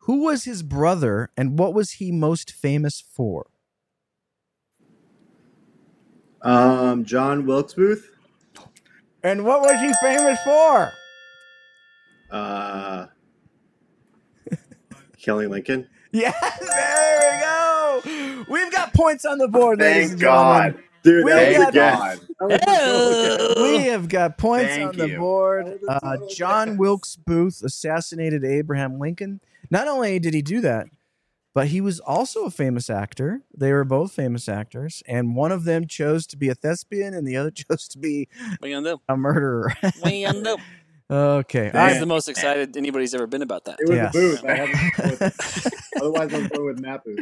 Who was his brother and what was he most famous for? Um, John Wilkes Booth. And what was he famous for? Uh, killing Lincoln. Yes, there we go. We've got points on the board, Thank and gentlemen. God. Dude, We that was got a guess. God. That was a Oh. We have got points Thank on the you. board. Uh, John. Wilkes Booth assassinated Abraham Lincoln. Not only did he do that, but he was also a famous actor. They were both famous actors, and one of them chose to be a thespian, and the other chose to be What you gonna do? a murderer. What you gonna do? okay, all This right. is the most excited anybody's ever been about that. It was Yes. a Booth. I had to Otherwise, I'm going with Matt Booth.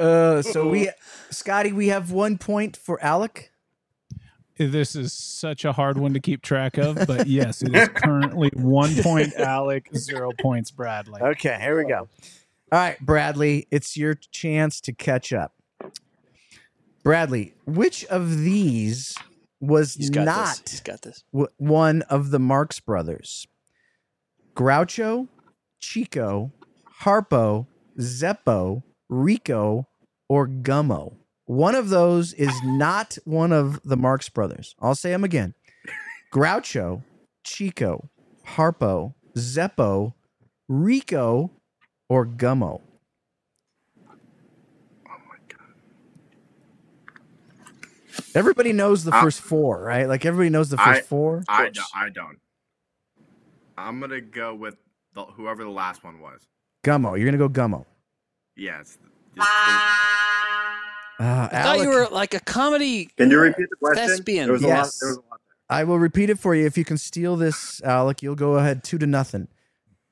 Uh, so we, Scotty, we have one point for Alec. This is such a hard one to keep track of, but yes, it is currently one point Alec, zero points Bradley. Okay, here we go. All right, Bradley, it's your chance to catch up. Bradley, which of these was He's got not this. He's got this. w- one of the Marx brothers? Groucho, Chico, Harpo, Zeppo, Rico, or Gummo? One of those is not one of the Marx brothers. I'll say them again: Groucho, Chico, Harpo, Zeppo, Rico, or Gummo. Oh my god. Everybody knows the I- first four, right? Like everybody knows the first I- four. I, do, I don't. I'm gonna go with the, whoever the last one was. Gummo. You're gonna go Gummo. Yeah, it's, it's Uh, I thought Alec, you were like a comedy. Can you repeat the question? Thespian. There was a lot. Yes. There was a lot. I will repeat it for you. If you can steal this, Alec, you'll go ahead two to nothing.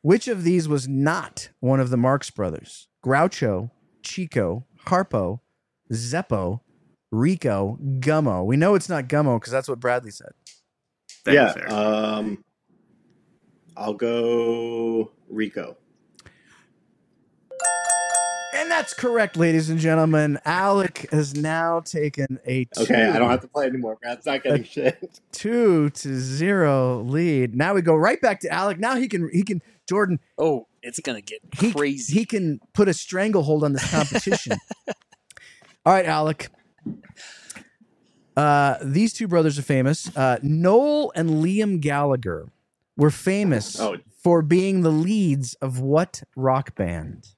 Which of these was not one of the Marx brothers? Groucho, Chico, Harpo, Zeppo, Rico, Gummo. We know it's not Gummo because that's what Bradley said. Thanks, yeah. Eric. Um, I'll go Rico. And that's correct, ladies and gentlemen. Alec has now taken a two, Okay, I don't have to play anymore. Brad's not getting shit. two to zero lead. Now we go right back to Alec. Now he can he can Jordan Oh, it's gonna get he, crazy. he can put a stranglehold on this competition. All right, Alec. Uh, these two brothers are famous. Uh, Noel and Liam Gallagher were famous Oh. for being the leads of what rock band?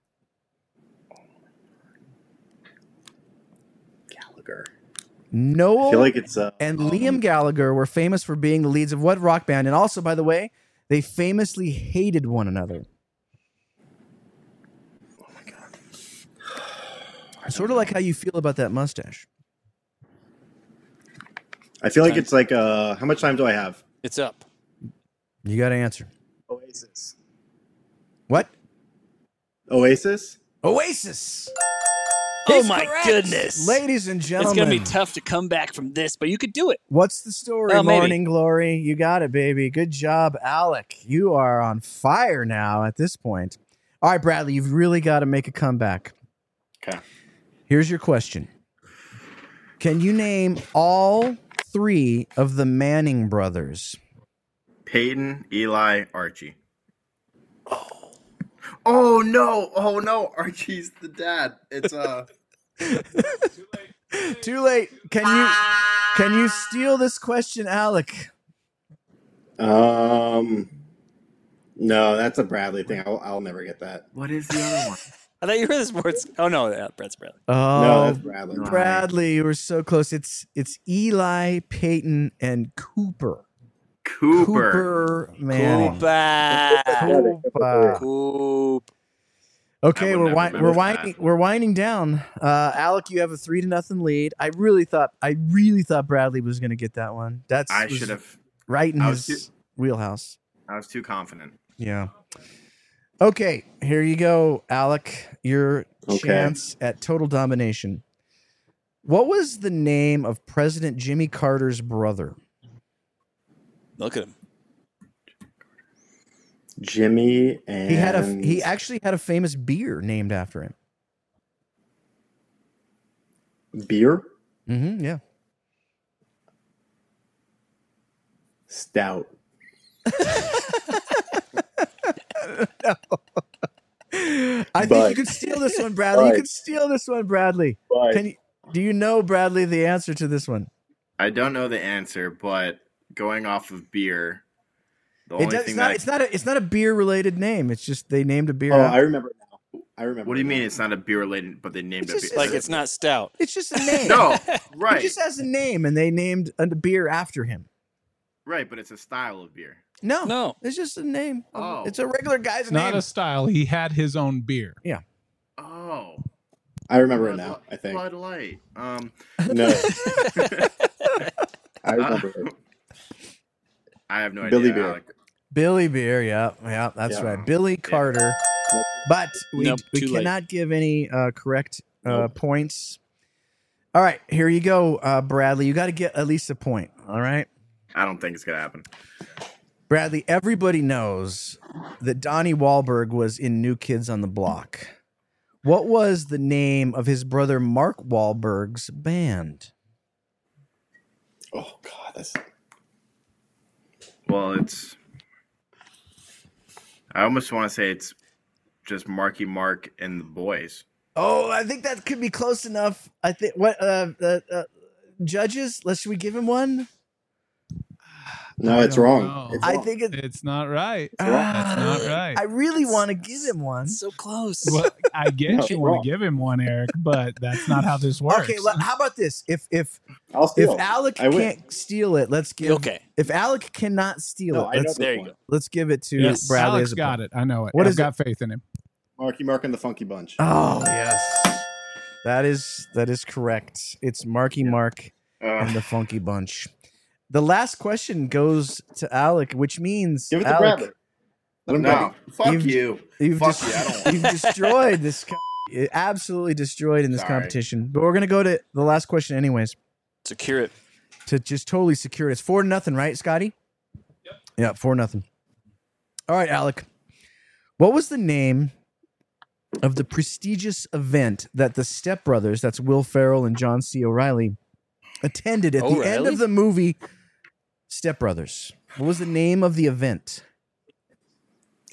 Noel I feel like it's uh, and um, Liam Gallagher were famous for being the leads of what rock band? And also, by the way, they famously hated one another. Oh my god! sort of like how you feel about that mustache. I feel like it's like uh, how much time do I have? it's up. You got to answer. Oasis. What? Oasis. Oasis. Oh He's my correct. goodness. ladies and gentlemen, It's gonna be tough to come back from this, but you could do it. What's the story, Oh, maybe. Morning Glory? You got it, baby. Good job, Alec. You are on fire now at this point. All right, Bradley, you've really got to make a comeback. Okay. Here's your question Can you name all three of the Manning brothers? Peyton, Eli, Archie. Oh no! Oh no! Archie's the dad. It's uh. Too late. Can you can you steal this question, Alec? Um. No, that's a Bradley thing. I'll, I'll never get that. What is the other one? I thought you were the sports. Oh no, yeah, Brett's Bradley. Oh, no, that's Bradley. Bradley, you were so close. It's it's Eli, Peyton, and Cooper. Cooper. Cooper Manning. Cooper. Cooper. Coop. Okay, we're wi- we're that. winding we're winding down. Uh, Alec, you have a three to nothing lead. I really thought I really thought Bradley was going to get that one. That's I should have. right in I was his wheelhouse. I was too confident. Yeah. Okay, here you go, Alec. Your Okay. chance at total domination. What was the name of President Jimmy Carter's brother? Look at him. Jimmy and He had a he actually had a famous beer named after him. beer hmm yeah. stout. I think you could steal this one, Bradley. You But- could steal this one, Bradley. But Can you? Do you know Bradley the answer to this one? I don't know the answer, but going off of beer, the It only does, thing it's not. that It's not a. It's not a beer related name. It's just they named a beer. oh, after- I remember now. I remember. What do you mean now. it's not a beer related, but they named It's it just- beer? Like it's not stout. it's just a name. no, It right, just has a name, and they named a beer after him. right, but it's a style of beer. No, No. it's just a name. Oh. It's a regular guy's It's name. not a style. He had his own beer. Yeah. Oh, I remember it now. I think. Bud Light. Um, No, I remember it. I have no Billy idea. Beer. Alec. Billy Beer. Yeah, yeah, that's Yeah. right. Billy Carter. But we, Nope, we too late. cannot give any uh, correct uh, Nope. points. All right, here you go, uh, Bradley. You got to get at least a point. All right. I don't think it's gonna happen. Bradley, everybody knows that Donnie Wahlberg was in New Kids on the Block. What was the name of his brother Mark Wahlberg's band? Oh God, that's Well, it's. I almost want to say it's just Marky Mark and the boys. Oh, I think that could be close enough. I think what uh, uh, uh judges. Let's should we give him one? No, I it's don't wrong. It's I think it, It's not right. wrong. That's not right. I really want to give him one. So close. Well, I get No, you want to give him one, Eric, but that's not how this works. Okay, le- how about this? If if I'll if. Alec I can't steal it, let's give. Okay. If Alec cannot steal No, it, let's, There you go. let's give it to yes, Bradley. Alex as a got it. I know it. What I've is got faith in him. Marky Mark and the Funky Bunch. Oh yes, that is that is correct. It's Marky Mark and the Funky Bunch. The last question goes to Alec, which means Give it to Alec, Bradley. Let him no, go. fuck You've- you. You've, Fuck just, you. I don't want you've destroyed this. co- Absolutely destroyed in this Sorry. competition. But we're gonna go to the last question anyways Secure it. to just totally secure it. It's four to nothing, right, Scotty? Yep. Yeah, four nothing. All right, Alec. What was the name of the prestigious event that the Step Brothers, that's Will Ferrell and John C. O'Reilly, attended at the end of the movie Step Brothers? What was the name of the event?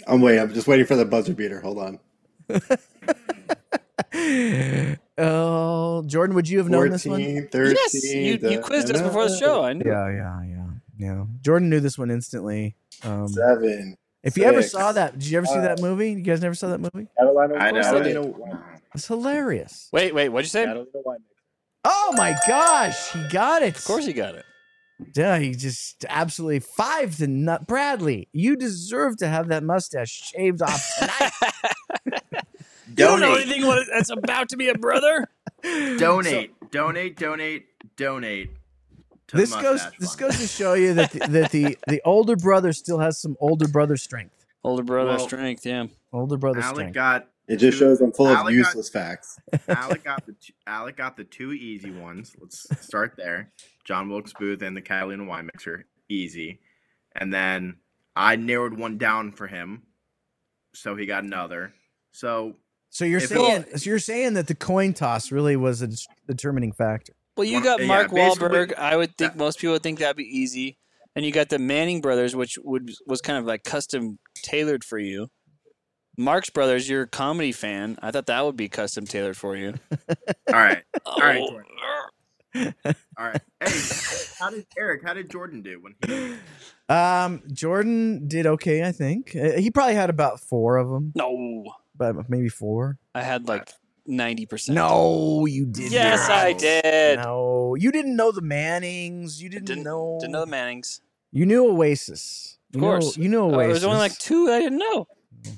I'm waiting. I'm just waiting for the buzzer beater. Hold on. oh, Jordan, would you have known this one? 13. yes, you, you quizzed us before the show. I knew. Yeah, yeah, yeah, yeah. Jordan knew this one instantly. Um, Seven. if you ever saw that, did you ever see that movie? You guys never saw that movie? Catalina, I know. Catalina It's hilarious. Wait, wait. What'd you say? Catalina wine mixer. Oh my gosh, he got it. Of course he got it. Yeah, he just absolutely five to nut. Bradley, you deserve to have that mustache shaved off tonight. You don't know Donate. anything what that's about to be a brother. Donate. donate. Donate. Donate. This goes mustache this goes to show you that the, that the the older brother still has some older brother strength. Older brother Well, strength. Yeah. Older brother Alec strength. got. It just two- shows I'm full of Alec got- useless facts. Alec got the two, Alec got the two easy ones. Let's start there. John Wilkes Booth and the Catalina wine mixer, easy. And then I narrowed one down for him, so he got another. So so you're if it- saying so you're saying that the coin toss really was a determining factor. Well, you got Mark basically- Wahlberg. I would think that- most people would think that'd be easy. And you got the Manning brothers, which would was kind of like custom tailored for you. Marx Brothers, you're a comedy fan. I thought that would be custom tailored for you. all right, all right, Oh. Jordan. all right. Hey, how did Eric? How did Jordan do when he? Um, Jordan did okay, I think. Uh, He probably had about four of them, No, but maybe four. I had like ninety percent. No, you did. Yes, not. I did. No, you didn't know the Mannings. You didn't, Didn't know. Didn't know the Mannings. You knew Oasis. Of You course. you knew Uh, Oasis. There's only like two I didn't know.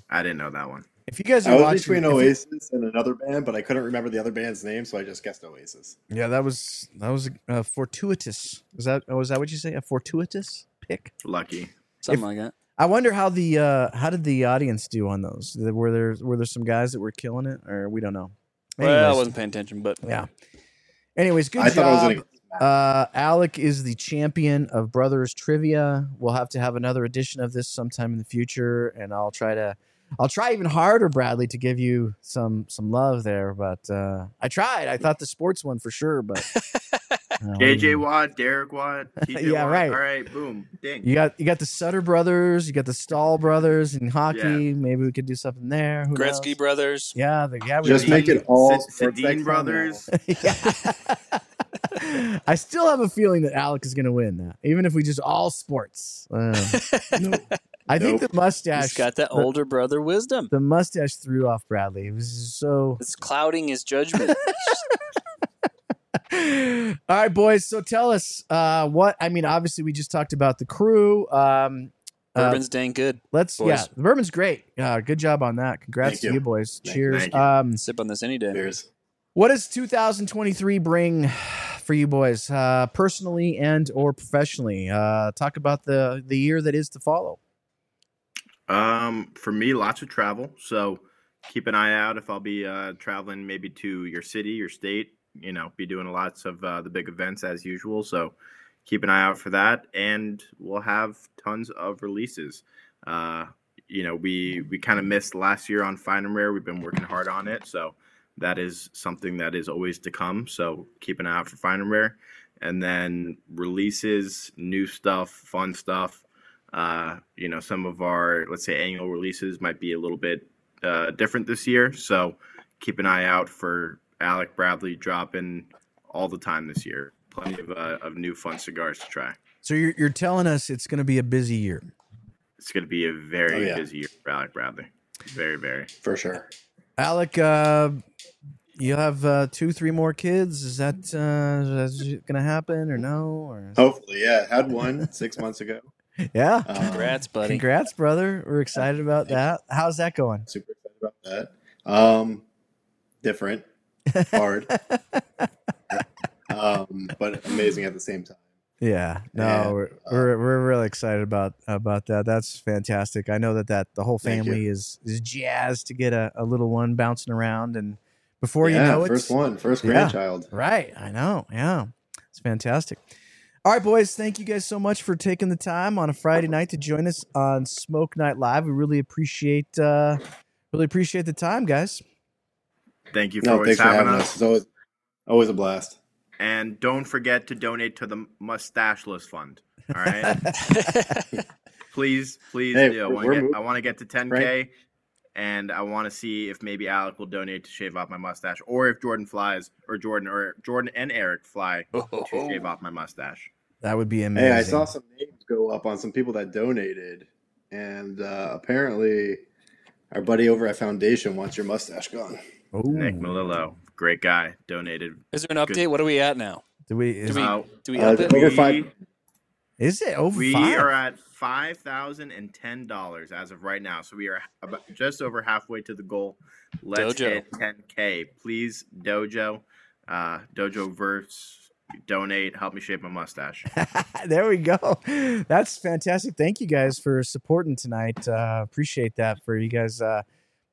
I didn't know that one. If you guys I are was watching, between if you- Oasis and another band, but I couldn't remember the other band's name, so I just guessed Oasis. yeah, that was that was a fortuitous. Was that oh, was that what you say? A fortuitous pick. Lucky. Something If- like that. I wonder how the uh how did the audience do on those? Were there were there some guys that were killing it, or we don't know? Well, I wasn't paying attention, but yeah. Anyways, good I thought I was job. gonna. Uh, Alec is the champion of Brothers Trivia. We'll have to have another edition of this sometime in the future, and I'll try to, I'll try even harder, Bradley, to give you some some love there. But uh, I tried. I thought the sports one for sure, but uh, JJ Watt, Derek Watt, Yeah, Watt. right. All right, boom, ding. You got you got the Sutter brothers, you got the Staal brothers in hockey. Yeah. Maybe we could do something there. Who Gretzky knows? brothers. Yeah, the, yeah, we Just make it all Sid- sports brothers. yeah. I still have a feeling that Alec is going to win that, even if we just all sports. Uh, I think Nope. the mustache He's got that the- older brother wisdom. The mustache threw off Bradley. It was so. It's clouding his judgment. All right, boys. So tell us uh, what I mean. Obviously, we just talked about the crew. Um, uh, Bourbon's dang good. let's boys. yeah, the bourbon's great. Uh, good job on that. Congrats Thank to you. you, boys. Thank- Cheers. you. Um, Sip on this any day. Cheers. what does 2023 bring for you boys, uh, personally and or professionally? Uh, talk about the the year that is to follow. Um, for me, lots of travel. So keep an eye out if I'll be uh, traveling maybe to your city, your state. You know, be doing lots of uh, the big events as usual. So keep an eye out for that, and we'll have tons of releases. Uh, you know, we we kind of missed last year on Fine and Rare. We've been working hard on it, so that is something that is always to come. So keep an eye out for Fine and Rare, and then releases, new stuff, fun stuff. Uh, you know, some of our let's say annual releases might be a little bit uh, different this year, so keep an eye out for Alec Bradley dropping all the time this year. Plenty of uh, of new fun cigars to try. So you're you're telling us it's going to be a busy year. It's going to be a very Oh, yeah. busy year for Alec Bradley. Very, very. for sure. Alec, uh, you have uh, two, three more kids. Is that uh, is that going to happen or no? Or Hopefully, yeah. Had one six months ago. yeah, Um, Congrats, buddy. congrats, brother. We're excited about that. How's that going? super excited about that. Um, different, hard, um, but amazing at the same time. Yeah, no, And, we're, uh, we're we're really excited about about that. That's fantastic. I know that that the whole family is is jazzed to get a, a little one bouncing around, and before yeah, you know it, first one, first Yeah. grandchild. Right. I know. Yeah. It's fantastic. All right, boys. Thank you guys so much for taking the time on a Friday night to join us on Smoke Night Live. We really appreciate uh really appreciate the time, guys. Thank you for No, always thanks for having having us. us. It's always always a blast. And don't forget to donate to the Mustacheless Fund. All right. please, please Hey, do. I want to get, mov- I want to 10k, Right. And I want to see if maybe Alec will donate to shave off my mustache, or if Jordan flies, or Jordan, or Jordan and Eric fly to shave off my mustache. That would be amazing. Hey, I saw some names go up on some people that donated, and uh, apparently, our buddy over at Foundation wants your mustache gone. Nick Ooh. Melillo, great guy, donated. Is there an update? What are we at now? Do we is, Do we Uh, do we Uh, up it? over we- five- is it over We five? are at five thousand and ten dollars as of right now, so we are about just over halfway to the goal. Let's Dojo. hit ten k, please, Dojo, uh, Dojo verse, donate, help me shape my mustache. there we go. That's fantastic. Thank you guys for supporting tonight. Uh, appreciate that for you guys uh,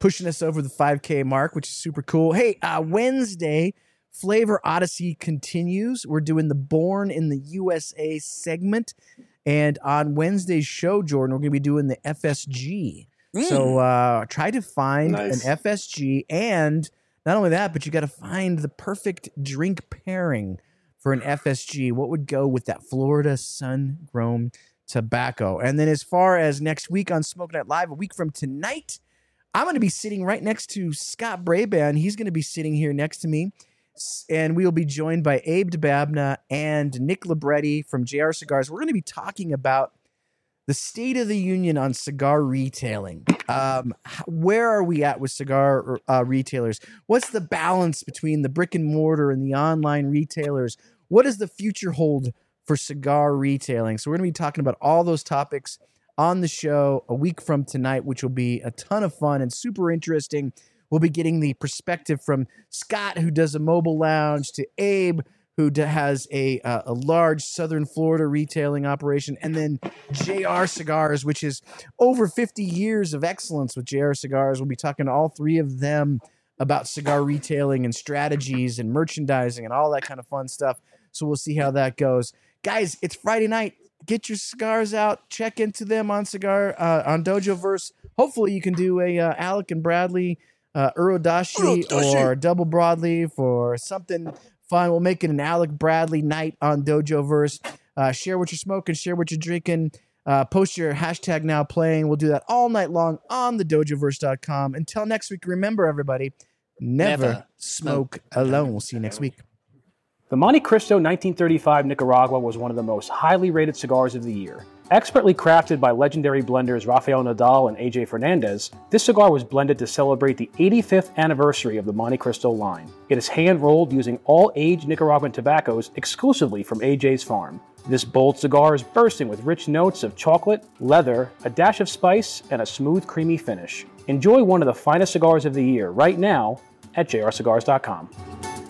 pushing us over the 5K mark, which is super cool. Hey, uh, Wednesday, Flavor Odyssey continues. We're doing the Born in the USA segment. And on Wednesday's show, Jordan, we're going to be doing the FSG. So uh, try to find Nice. an FSG. And not only that, but you got to find the perfect drink pairing for an FSG. What would go with that Florida sun grown tobacco? And then as far as next week on Smoke Night Live, a week from tonight, I'm going to be sitting right next to Scott Braban. He's going to be sitting here next to me. And we will be joined by Abe Dababneh and Nick Libretti from JR Cigars. We're going to be talking about the state of the union on cigar retailing. Um, where are we at with cigar uh, retailers? What's the balance between the brick and mortar and the online retailers? What does the future hold for cigar retailing? So we're going to be talking about all those topics on the show a week from tonight, which will be a ton of fun and super interesting. We'll be getting the perspective from Scott, who does a mobile lounge, to Abe, who has a uh, a large Southern Florida retailing operation, and then JR Cigars, which is over 50 years of excellence with JR Cigars. We'll be talking to all three of them about cigar retailing and strategies and merchandising and all that kind of fun stuff. So we'll see how that goes. Guys, it's Friday night. Get your cigars out. Check into them on cigar uh, on Dojo Verse. Hopefully, you can do a uh, Alec and Bradley uh, Urodashi or double broadleaf or something fun. We'll make it an Alec Bradley night on Dojo Verse. Uh, share what you're smoking. Share what you're drinking. Uh, post your hashtag now playing. We'll do that all night long on the dojoverse.com. Until next week, remember everybody, never, Never smoke alone. We'll see you next week. The Montecristo 1935 Nicaragua was one of the most highly rated cigars of the year. Expertly crafted by legendary blenders Rafael Nodal and AJ Fernandez, this cigar was blended to celebrate the 85th anniversary of the Montecristo line. It is hand rolled using all aged Nicaraguan tobaccos exclusively from AJ's farm. This bold cigar is bursting with rich notes of chocolate, leather, a dash of spice, and a smooth, creamy finish. Enjoy one of the finest cigars of the year right now at jrcigars.com.